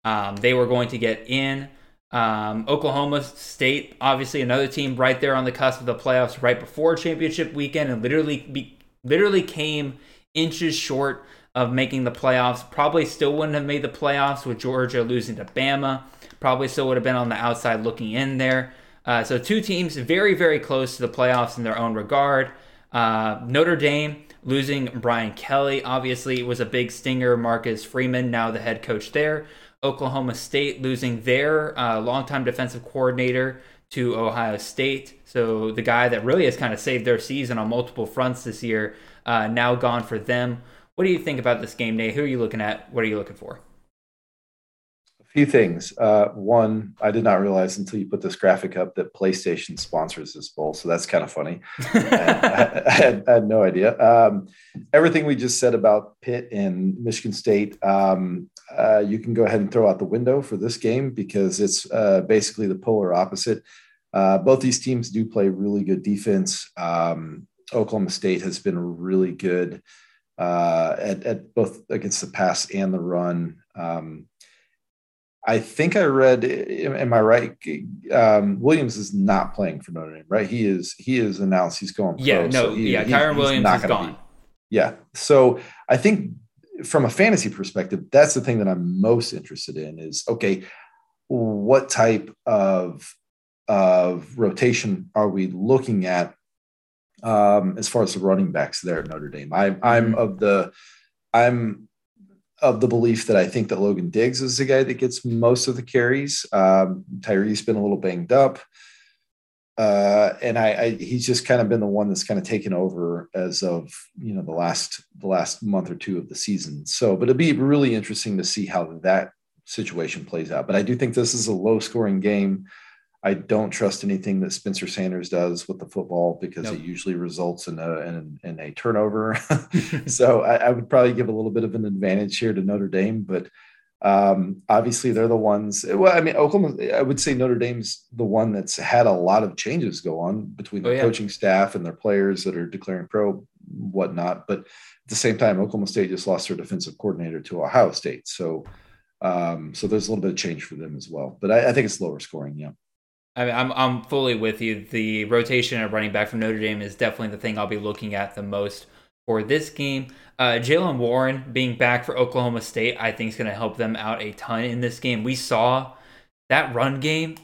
um, they were going to get in. Um, Oklahoma State, obviously another team right there on the cusp of the playoffs, right before championship weekend, and literally be, literally came inches short of making the playoffs. Probably still wouldn't have made the playoffs with Georgia losing to Bama. Probably still would have been on the outside looking in there. Uh, so two teams very very close to the playoffs in their own regard. Uh, Notre Dame losing Brian Kelly obviously was a big stinger. Marcus Freeman now the head coach there. Oklahoma State losing their uh, longtime defensive coordinator to Ohio State. So the guy that really has kind of saved their season on multiple fronts this year, uh, now gone for them. What do you think about this game, Nate? Who are you looking at? What are you looking for? A few things. Uh, one, I did not realize until you put this graphic up that PlayStation sponsors this bowl, so that's kind of funny. [laughs] I, I, had, I, had, no idea. Um, everything we just said about Pitt and Michigan State, um, uh, you can go ahead and throw out the window for this game because it's uh, basically the polar opposite. Uh, both these teams do play really good defense. Um, Oklahoma State has been really good uh, at, at, both against the pass and the run. Um, I think I read. Am I right? Um, Williams is not playing for Notre Dame, right? He is. He is announced he's going. Pro, yeah, no, so he, yeah. Kyren Williams is gone. Be, yeah, so I think from a fantasy perspective, that's the thing that I'm most interested in. Is okay, what type of of rotation are we looking at um, as far as the running backs there at Notre Dame? I, I'm mm-hmm. of the I'm of the belief that I think that Logan Diggs is the guy that gets most of the carries. Um, Tyree's been a little banged up. Uh, and I, I, he's just kind of been the one that's kind of taken over as of you know the last the last month or two of the season. So, but it'd be really interesting to see how that situation plays out. But I do think this is a low scoring game. I don't trust anything that Spencer Sanders does with the football because nope. it usually results in a in, in a turnover. [laughs] [laughs] so I, I, would probably give a little bit of an advantage here to Notre Dame, but um, obviously they're the ones. Well, I mean, Oklahoma. I would say Notre Dame's the one that's had a lot of changes go on between the oh, yeah. coaching staff and their players that are declaring pro, whatnot. But at the same time, Oklahoma State just lost their defensive coordinator to Ohio State, so. Um, so there's a little bit of change for them as well, but I, I think it's lower scoring. Yeah. I mean, I'm I'm fully with you. The rotation of running back from Notre Dame is definitely the thing I'll be looking at the most for this game. Uh, Jaylen Warren being back for Oklahoma State, I think is going to help them out a ton in this game. We saw that run game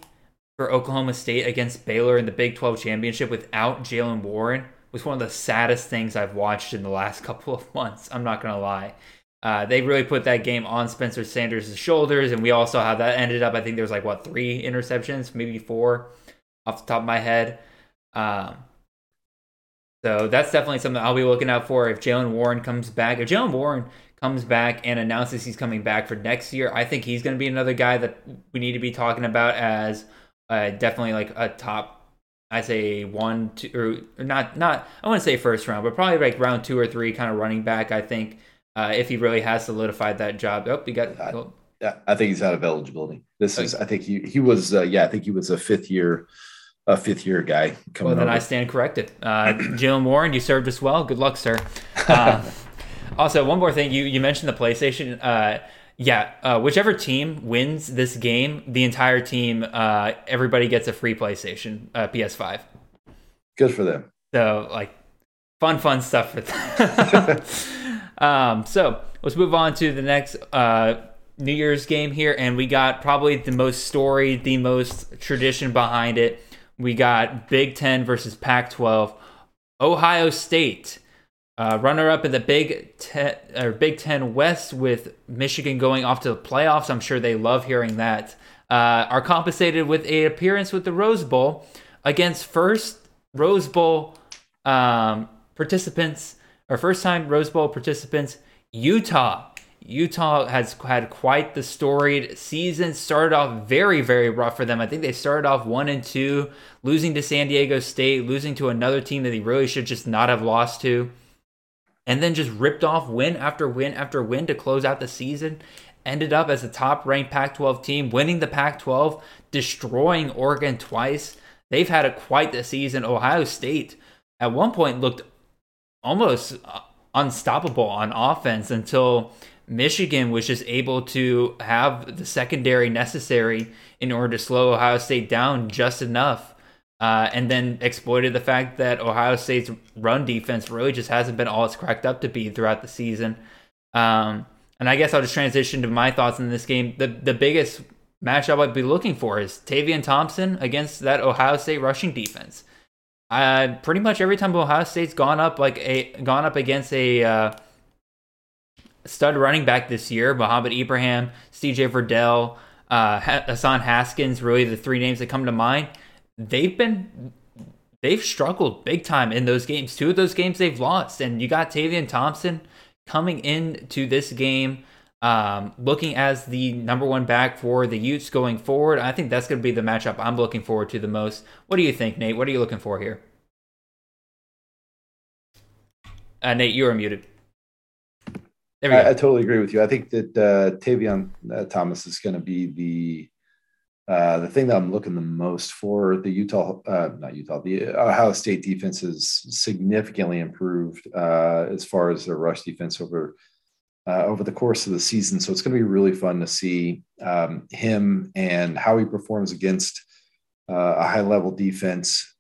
for Oklahoma State against Baylor in the Big 12 championship without Jaylen Warren was one of the saddest things I've watched in the last [laughs] couple of months. I'm not going to lie. Uh, they really put that game on Spencer Sanders' shoulders, and we all saw how that ended up. I think there was like what three interceptions, maybe four, off the top of my head. Um, so that's definitely something I'll be looking out for if Jaylen Warren comes back. If Jaylen Warren comes back and announces he's coming back for next year, I think he's going to be another guy that we need to be talking about as uh, definitely like a top. I say one, two, or not, not. I want to say first round, but probably like round two or three kind of running back. I think uh, if he really has solidified that job. Oh, he got. I, yeah, I think he's out of eligibility. This is. I think he he was. Uh, yeah, I think he was a fifth year. A fifth year guy coming. Well, then over. I stand corrected. Uh, [clears throat] Jaylen Warren, you served us well. Good luck, sir. Uh, [laughs] also, one more thing. You you mentioned the PlayStation. Uh, yeah, uh, whichever team wins this game, the entire team, uh, everybody gets a free PlayStation, uh, PS5. Good for them. So, like, fun, fun stuff for them. [laughs] Um, so let's move on to the next uh, New Year's game here, and we got probably the most story, the most tradition behind it. We got Big Ten versus Pac-12. Ohio State, uh, runner-up in the Big Ten or Big Ten West, with Michigan going off to the playoffs. I'm sure they love hearing that. Uh, are compensated with a appearance with the Rose Bowl against first Rose Bowl um, participants or first time Rose Bowl participants, Utah. Utah has had quite the storied season. Started off very, very rough for them. I think they started off one and two, losing to San Diego State, losing to another team that they really should just not have lost to, and then just ripped off win after win after win to close out the season. Ended up as a top ranked Pac 12 team, winning the Pac 12, destroying Oregon twice. They've had a quite the season. Ohio State at one point looked almost uh, unstoppable on offense until Michigan was just able to have the secondary necessary in order to slow Ohio State down just enough. Uh, and then exploited the fact that Ohio State's run defense really just hasn't been all it's cracked up to be throughout the season. Um, and I guess I'll just transition to my thoughts in this game. The the biggest matchup I'd be looking for is Tavion Thompson against that Ohio State rushing defense. Uh, pretty much every time Ohio State's gone up like a gone up against a uh, stud running back this year, Mohamed Ibrahim, C.J. Verdell, uh, Hassan Haskins, really the three names that come to mind. They've been they've struggled big time in those games. Two of those games they've lost, and you got Tavion Thompson coming into this game um, looking as the number one back for the Utes going forward. I think that's going to be the matchup I'm looking forward to the most. What do you think, Nate? What are you looking for here? Uh, Nate, you are muted. I. I totally agree with you. I think that uh, Tavion uh, Thomas is going to be the uh, the thing that I'm looking the most for the Utah, uh, not Utah, the Ohio State defense is significantly improved uh, as far as their rush defense over uh, over the course of the season. So it's going to be really fun to see um, him and how he performs against uh, a high level defense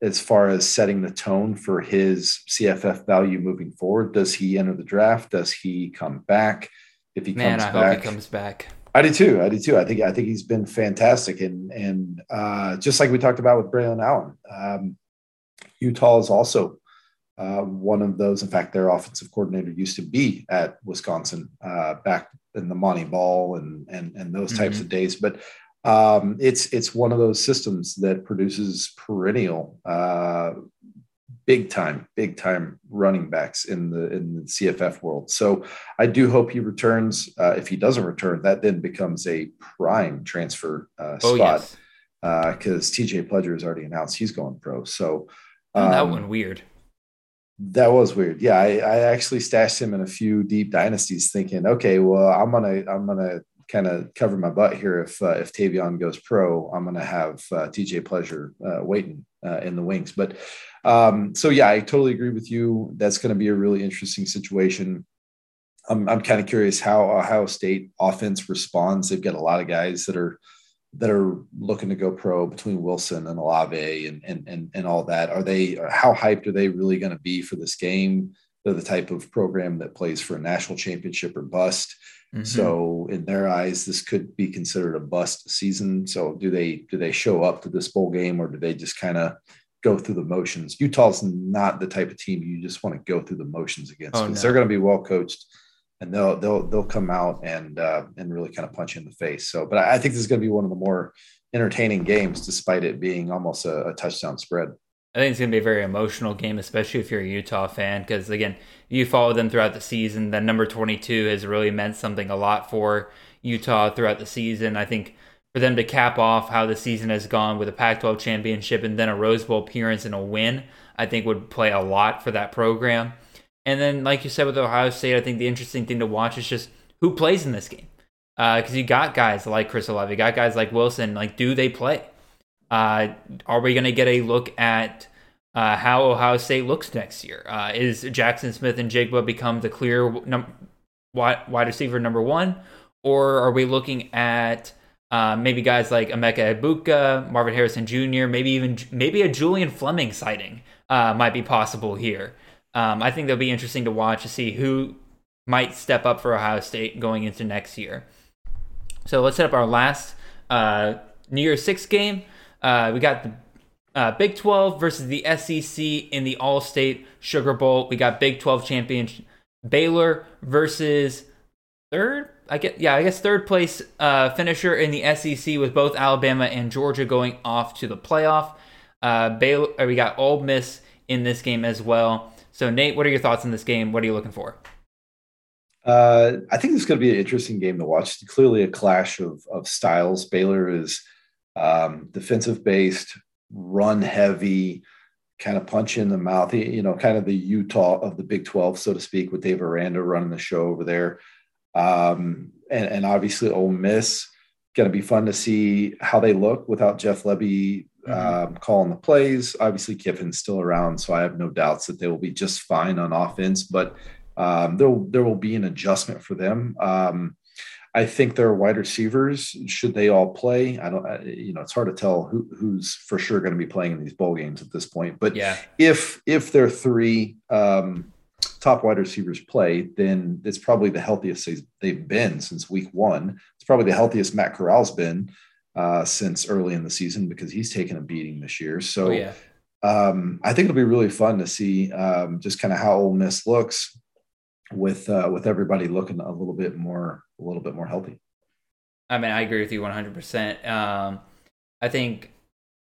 as far as setting the tone for his CFF value moving forward. Does he enter the draft? Does he come back? If he Man, comes I back, hope he comes back. I do too. I do too. I think I think he's been fantastic, and and uh, just like we talked about with Braylon Allen, um, Utah is also uh, one of those. In fact, their offensive coordinator used to be at Wisconsin uh, back in the Montee Ball and and and those types mm-hmm. of days. But um, it's it's one of those systems that produces perennial, uh, big time, big time running backs in the in the CFF world. So I do hope he returns. Uh, if he doesn't return, that then becomes a prime transfer uh, oh, spot because yes. TJ Pledger has already announced he's going pro. So um, that one weird. That was weird. Yeah, I, I, actually stashed him in a few deep dynasties, thinking, okay, well, I'm gonna I'm gonna kind of cover my butt here. If uh, if Tavion goes pro, I'm gonna have uh, TJ Pledger uh, waiting uh, in the wings. But um, so yeah, I totally agree with you. That's going to be a really interesting situation. I'm I'm kind of curious how Ohio State offense responds. They've got a lot of guys that are that are looking to go pro between Wilson and Olave and and and, and all that? Are they how hyped are they really going to be for this game? They're the type of program that plays for a national championship or bust. Mm-hmm. So in their eyes, this could be considered a bust season. So do they do they show up to this bowl game or do they just kind of go through the motions? Utah's not the type of team you just want to go through the motions against because oh, no. they're going to be well coached and they'll they'll they'll come out and uh, and really kind of punch you in the face. So, but I think this is going to be one of the more entertaining games, despite it being almost a, a touchdown spread. I think it's going to be a very emotional game, especially if you're a Utah fan, because again, you follow them throughout the season. That number 22 has really meant something a lot for Utah throughout the season. I think for them to cap off how the season has gone with a Pac 12 championship and then a Rose Bowl appearance and a win, I think would play a lot for that program. And then, like you said with Ohio State, I think the interesting thing to watch is just who plays in this game. Because uh, you got guys like Chris Olave, you got guys like Wilson. Like, do they play? Uh, are we going to get a look at uh, how Ohio State looks next year? Uh, is Jackson Smith-Njigba become the clear num- wide receiver number one? Or are we looking at uh, maybe guys like Emeka Egbuka, Marvin Harrison Jr., maybe even maybe a Julian Fleming sighting uh, might be possible here. Um, I think that'll be interesting to watch to see who might step up for Ohio State going into next year. So let's set up our last uh, New Year's Six game. Uh, we got the uh, Big 12 versus the SEC in the All State Sugar Bowl. We got Big 12 champion Baylor versus third. I get yeah, I guess third place uh, finisher in the SEC with both Alabama and Georgia going off to the playoff. Uh, Baylor, we got Ole Miss in this game as well. So, Nate, what are your thoughts on this game? What are you looking for? Uh, I think this is going to be an interesting game to watch. It's clearly a clash of, of styles. Baylor is um, defensive based, run heavy, kind of punch in the mouth, you know, kind of the Utah of the Big 12, so to speak, with Dave Aranda running the show over there. Um, and, and obviously, Ole Miss, going to be fun to see how they look without Jeff Lebby mm-hmm. um, calling the plays. Obviously, Kiffin's still around, so I have no doubts that they will be just fine on offense. But um, there there will be an adjustment for them. Um, I think their wide receivers should they all play. I don't, you know, it's hard to tell who, who's for sure going to be playing in these bowl games at this point. But yeah, if if their three um, top wide receivers play, then it's probably the healthiest they've been since week one. It's probably the healthiest Matt Corral's been uh, since early in the season because he's taken a beating this year. So oh, yeah. um, I think it'll be really fun to see um, just kind of how Ole Miss looks with uh, with everybody looking a little bit more a little bit more healthy. I mean, I agree with you 100. Um, percent I think.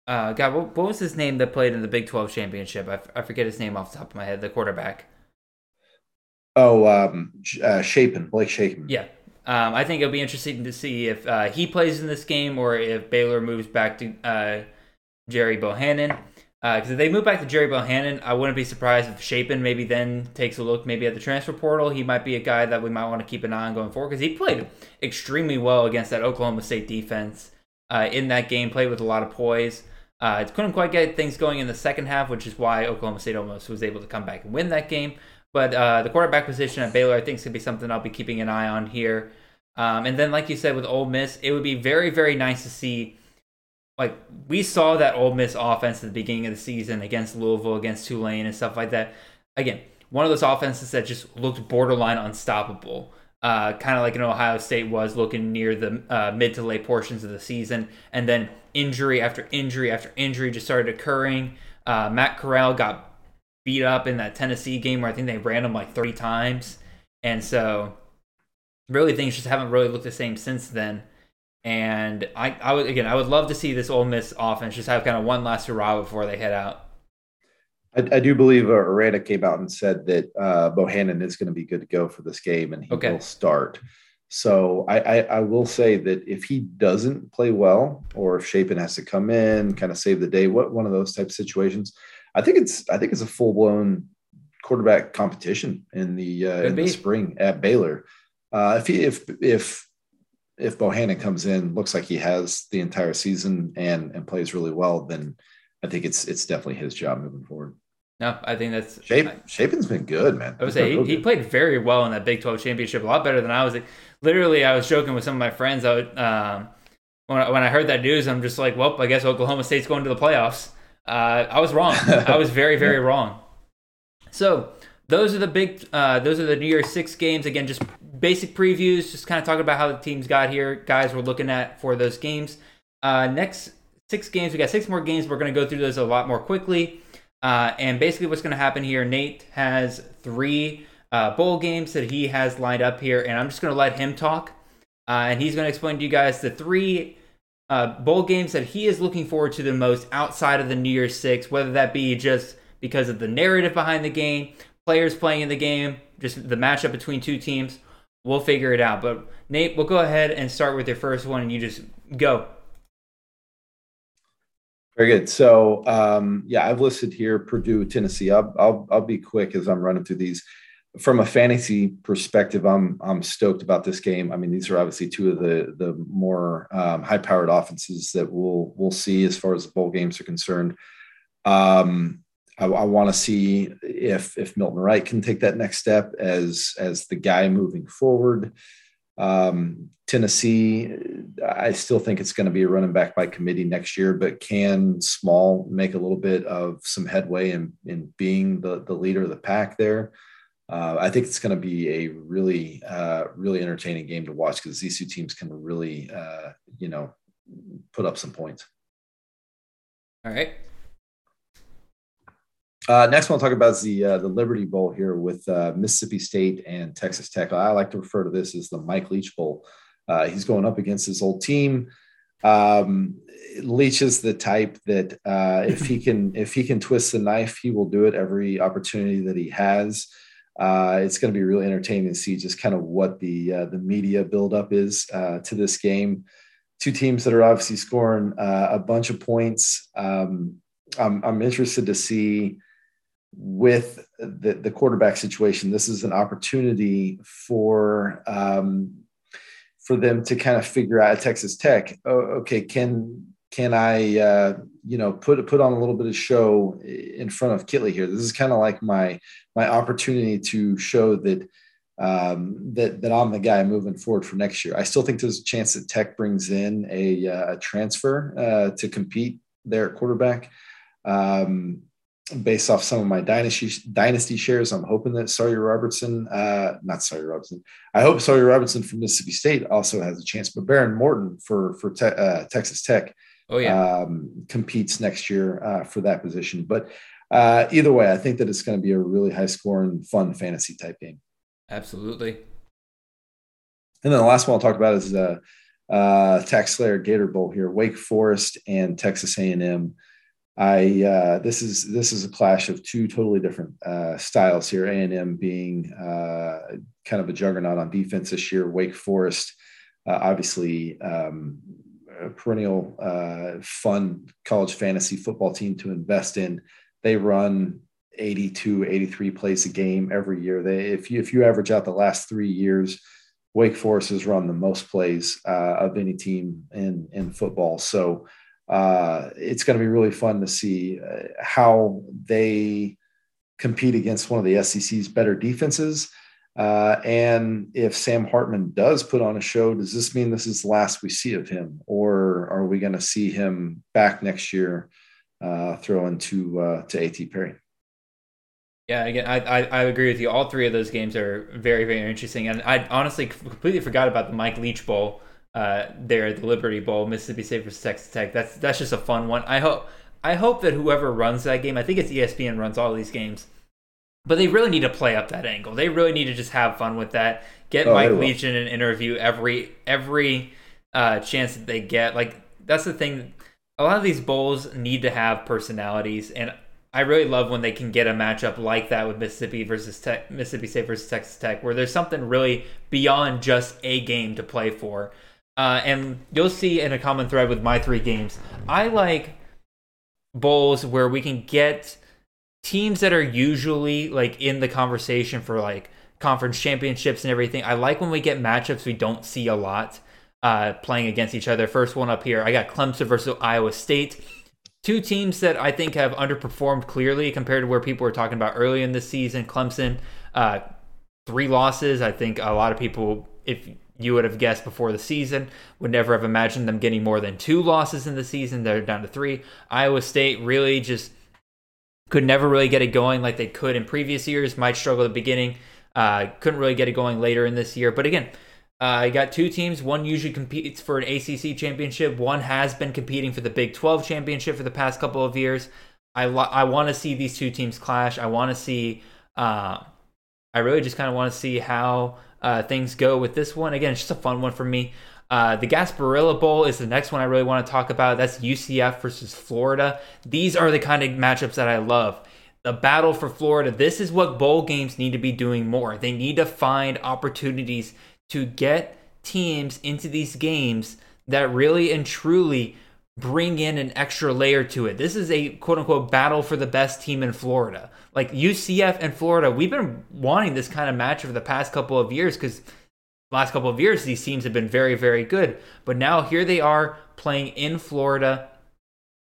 Uh, God, what, what, was his name that played in the Big 12 championship? I, f- I forget his name off the top of my head. The quarterback. Oh, um, uh, Shapen, Blake Shapen. Yeah. Um, I think it'll be interesting to see if uh, he plays in this game or if Baylor moves back to uh, Gerry Bohanon. Because uh, if they move back to Gerry Bohanon, I wouldn't be surprised if Shapen maybe then takes a look maybe at the transfer portal. He might be a guy that we might want to keep an eye on going forward because he played extremely well against that Oklahoma State defense uh, in that game. Played with a lot of poise. Uh, couldn't quite get things going in the second half, which is why Oklahoma State almost was able to come back and win that game. But uh, the quarterback position at Baylor, I think, is going to be something I'll be keeping an eye on here. Um, and then, like you said, with Ole Miss, it would be very, very nice to see like we saw that Ole Miss offense at the beginning of the season against Louisville, against Tulane, and stuff like that. Again, one of those offenses that just looked borderline unstoppable. Uh, kind of like an Ohio State was looking near the uh, mid to late portions of the season, and then injury after injury after injury just started occurring. Uh, Matt Corral got beat up in that Tennessee game where I think they ran him like 30 times, and so really things just haven't really looked the same since then. And I, I would again, I would love to see this Ole Miss offense just have kind of one last hurrah before they head out. I, I do believe uh, Aranda came out and said that uh, Bohanon is going to be good to go for this game, and he okay. will start. So I, I, I, will say that if he doesn't play well, or if Shapen has to come in, kind of save the day, what one of those type of situations, I think it's I think it's a full blown quarterback competition in the uh, in the spring at Baylor. Uh, if he if if if Bohanon comes in, looks like he has the entire season and and plays really well, then I think it's it's definitely his job moving forward. No, I think that's Shape, Shapen's been good, man. I would say he, he, played very well in that Big Twelve championship, a lot better than I was. Literally, I was joking with some of my friends. I would, um, when I, when I heard that news, I'm just like, well, I guess Oklahoma State's going to the playoffs. Uh, I was wrong. I was very very [laughs] wrong. So those are the big uh, those are the New Year's Six games. Again, just basic previews, just kind of talking about how the teams got here, guys. We're looking at for those games. Uh, next six games, we got six more games. We're going to go through those a lot more quickly. Uh, and basically, what's going to happen here? Nate has three uh, bowl games that he has lined up here, and I'm just going to let him talk, uh, and he's going to explain to you guys the three uh, bowl games that he is looking forward to the most outside of the New Year's Six, whether that be just because of the narrative behind the game, players playing in the game, just the matchup between two teams, we'll figure it out. But Nate, we'll go ahead and start with your first one, and you just go. Very good. So, um, yeah, I've listed here Purdue, Tennessee. I'll, I'll, I'll be quick as I'm running through these. From a fantasy perspective, I'm I'm stoked about this game. I mean, these are obviously two of the the more um, high powered offenses that we'll we'll see as far as the bowl games are concerned. Um, I, I want to see if if Milton Wright can take that next step as as the guy moving forward. Um, Tennessee, I still think it's going to be a running back by committee next year, but can Small make a little bit of some headway in, in being the, the leader of the pack there? Uh, I think it's going to be a really, uh, really entertaining game to watch because these two teams can really, uh, you know, put up some points. All right. Uh, next one I'll talk about is the uh, the Liberty Bowl here with uh, Mississippi State and Texas Tech. I like to refer to this as the Mike Leach Bowl. Uh, he's going up against his old team. Um, Leach is the type that uh, if he can [laughs] if he can twist the knife, he will do it every opportunity that he has. Uh, it's going to be really entertaining to see just kind of what the the media buildup is to this game. Two teams that are obviously scoring a bunch of points. Um, I'm, I'm interested to see with the, the quarterback situation, this is an opportunity for um, for them to kind of figure out Texas Tech. Oh, okay, can can I uh, you know put put on a little bit of show in front of Kittley here? This is kind of like my my opportunity to show that um, that that I'm the guy moving forward for next year. I still think there's a chance that Tech brings in a, uh, transfer uh, to compete at quarterback. Um, based off some of my dynasty dynasty shares, I'm hoping that Sawyer Robertson, uh, not Sawyer Robertson, I hope Sawyer Robertson from Mississippi State also has a chance. But Behren Morton for for te- uh, Texas Tech, oh yeah, um, competes next year uh, for that position. But uh, either way, I think that it's going to be a really high scoring, fun fantasy type game. Absolutely. And then the last one I'll talk about is the uh, uh, Tax Slayer Gator Bowl here, Wake Forest and Texas A&M. I uh, this is this is a clash of two totally different uh, styles here. A and M being uh, kind of a juggernaut on defense this year. Wake Forest, uh, obviously, um, a perennial uh, fun college fantasy football team to invest in. They run 82, 83 plays a game every year. They if you if you average out the last three years, Wake Forest has run the most plays uh, of any team in in football. So uh, it's going to be really fun to see uh, how they compete against one of the SEC's better defenses. Uh, and if Sam Hartman does put on a show, does this mean this is the last we see of him, or are we going to see him back next year, uh, throwing to uh, to A.T. Perry? Yeah, again, I, I, I agree with you. All three of those games are very very interesting, and I honestly completely forgot about the Mike Leach Bowl uh, there at the Liberty Bowl, Mississippi State versus Texas Tech. That's that's just a fun one. I hope I hope that whoever runs that game, I think it's ESPN runs all these games, but they really need to play up that angle. They really need to just have fun with that. Get oh, Mike Leach in an interview every every uh, chance that they get. Like that's the thing. A lot of these bowls need to have personalities, and I really love when they can get a matchup like that with Mississippi versus Tech, Mississippi State versus Texas Tech, where there's something really beyond just a game to play for. Uh, and you'll see in a common thread with my three games, I like bowls where we can get teams that are usually like in the conversation for like conference championships and everything. I like when we get matchups we don't see a lot uh, playing against each other. First one up here, I got Clemson versus Iowa State. Two teams that I think have underperformed clearly compared to where people were talking about early in the season. Clemson, uh, three losses. I think a lot of people, if you would have guessed before the season. Would never have imagined them getting more than two losses in the season. They're down to three. Iowa State really just could never really get it going like they could in previous years. Might struggle at the beginning. Uh, couldn't really get it going later in this year. But again, uh, you got two teams. One usually competes for an ACC championship. One has been competing for the Big 12 championship for the past couple of years. I lo- I want to see these two teams clash. I want to see. Uh, I really just kind of want to see how uh, things go with this one. Again, it's just a fun one for me. Uh, the Gasparilla Bowl is the next one I really want to talk about. That's UCF versus Florida. These are the kind of matchups that I love. The battle for Florida. This is what bowl games need to be doing more. They need to find opportunities to get teams into these games that really and truly bring in an extra layer to it. This is a quote unquote battle for the best team in Florida. Like UCF and Florida, we've been wanting this kind of match for the past couple of years because last couple of years these teams have been very very good. But now here they are playing in Florida.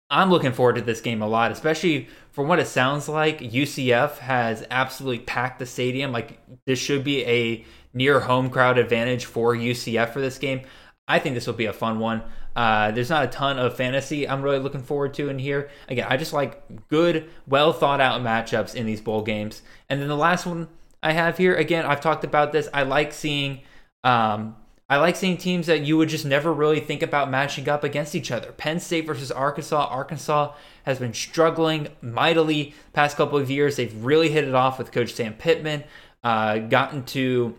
I'm looking forward to this game a lot, especially from what it sounds like. UCF has absolutely packed the stadium. Like this should be a near home crowd advantage for UCF for this game. I think this will be a fun one. Uh, there's not a ton of fantasy I'm really looking forward to in here. Again, I just like good, well thought out matchups in these bowl games. And then the last one I have here, again, I've talked about this. I like seeing, um, I like seeing teams that you would just never really think about matching up against each other. Penn State versus Arkansas. Arkansas has been struggling mightily past couple of years. They've really hit it off with Coach Sam Pittman. Uh, gotten to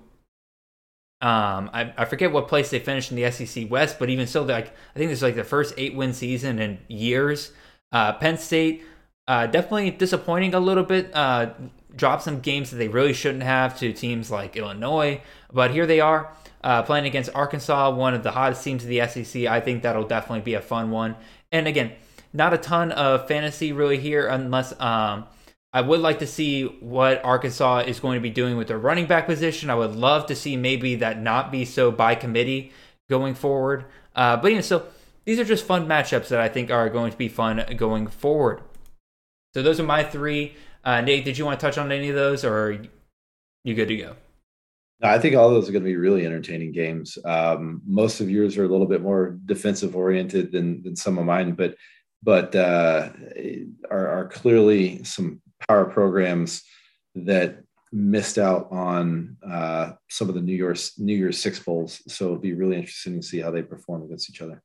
um, I, I forget what place they finished in the SEC West, but even so, like I think this is like the first eight win season in years. Uh, Penn State uh, definitely disappointing a little bit. Uh, dropped some games that they really shouldn't have to teams like Illinois, but here they are uh, playing against Arkansas, one of the hottest teams of the SEC. I think that'll definitely be a fun one. And again, not a ton of fantasy really here, unless um, I would like to see what Arkansas is going to be doing with their running back position. I would love to see maybe that not be so by committee going forward. Uh, but know, so, these are just fun matchups that I think are going to be fun going forward. So those are my three. Uh, Nate, did you want to touch on any of those, or you good to go? I think all those are going to be really entertaining games. Um, most of yours are a little bit more defensive oriented than than some of mine, but but uh, are, are clearly some power programs that missed out on uh, some of the New Year's New Year's Six bowls. So it'll be really interesting to see how they perform against each other.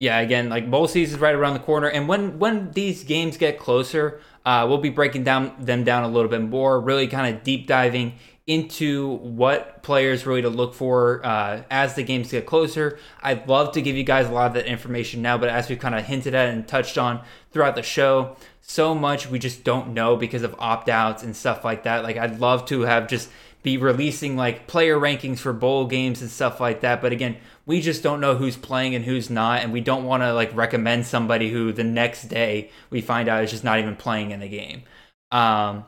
Yeah, again, like bowl season is right around the corner, and when when these games get closer, uh, we'll be breaking down them down a little bit more, really kind of deep diving into what players really to look for uh, as the games get closer. I'd love to give you guys a lot of that information now, but as we've kind of hinted at and touched on throughout the show, so much we just don't know because of opt outs and stuff like that. Like, I'd love to have just be releasing like player rankings for bowl games and stuff like that. But again, we just don't know who's playing and who's not, and we don't want to like recommend somebody who the next day we find out is just not even playing in the game. Um,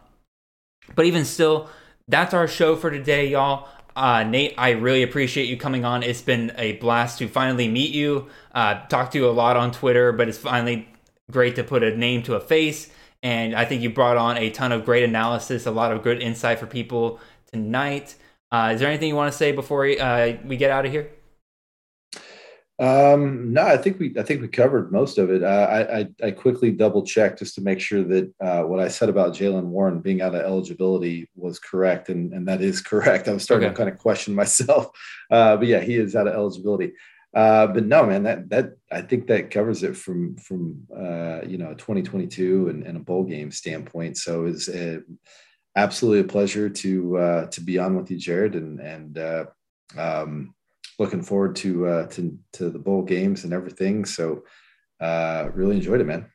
but even still, that's our show for today, y'all. Uh, Nate, I really appreciate you coming on. It's been a blast to finally meet you. Uh, talk to you a lot on Twitter, but it's finally great to put a name to a face. And I think you brought on a ton of great analysis, a lot of good insight for people tonight. Uh, is there anything you want to say before uh, we get out of here? Um, no, I think we I think we covered most of it. Uh, I, I, I quickly double checked just to make sure that uh, what I said about Jaylen Warren being out of eligibility was correct, and and that is [laughs] correct. I was starting okay. to kind of question myself, uh, but yeah, he is out of eligibility. Uh, but no, man, that that I think that covers it from from uh, you know 2022 and, and, a bowl game standpoint. So it's absolutely a pleasure to uh, to be on with you, Jared, and and uh, um, looking forward to uh, to to the bowl games and everything. So uh, really enjoyed it, man.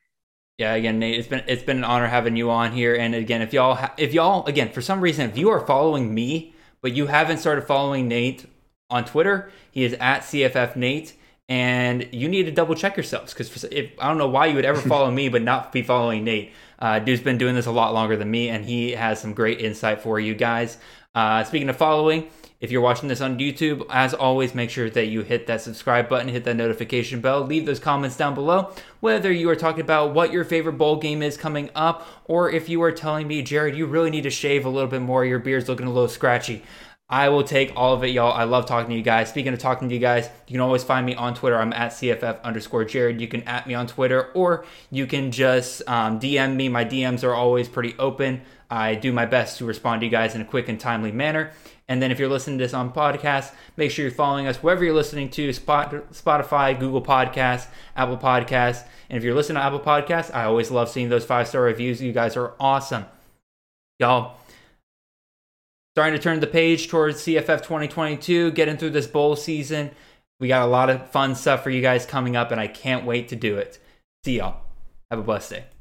Yeah, again, Nate, it's been it's been an honor having you on here. And again, if y'all ha- if y'all again for some reason if you are following me but you haven't started following Nate on Twitter, he is at CFF Nate. And you need to double check yourselves because I don't know why you would ever follow me but not be following Nate. Uh, dude's been doing this a lot longer than me, and he has some great insight for you guys. Uh, speaking of following, if you're watching this on YouTube, as always, make sure that you hit that subscribe button, hit that notification bell, leave those comments down below. Whether you are talking about what your favorite bowl game is coming up, or if you are telling me, Jared, you really need to shave a little bit more, your beard's looking a little scratchy. I will take all of it, y'all. I love talking to you guys. Speaking of talking to you guys, you can always find me on Twitter. I'm at CFF underscore Jared. You can at me on Twitter, or you can just um, DM me. My DMs are always pretty open. I do my best to respond to you guys in a quick and timely manner. And then if you're listening to this on podcast, make sure you're following us wherever you're listening to Spotify, Google Podcasts, Apple Podcasts. And if you're listening to Apple Podcasts, I always love seeing those five star reviews. You guys are awesome. Y'all, starting to turn the page towards CFF 2022, getting through this bowl season. We got a lot of fun stuff for you guys coming up, and I can't wait to do it. See y'all. Have a blessed day.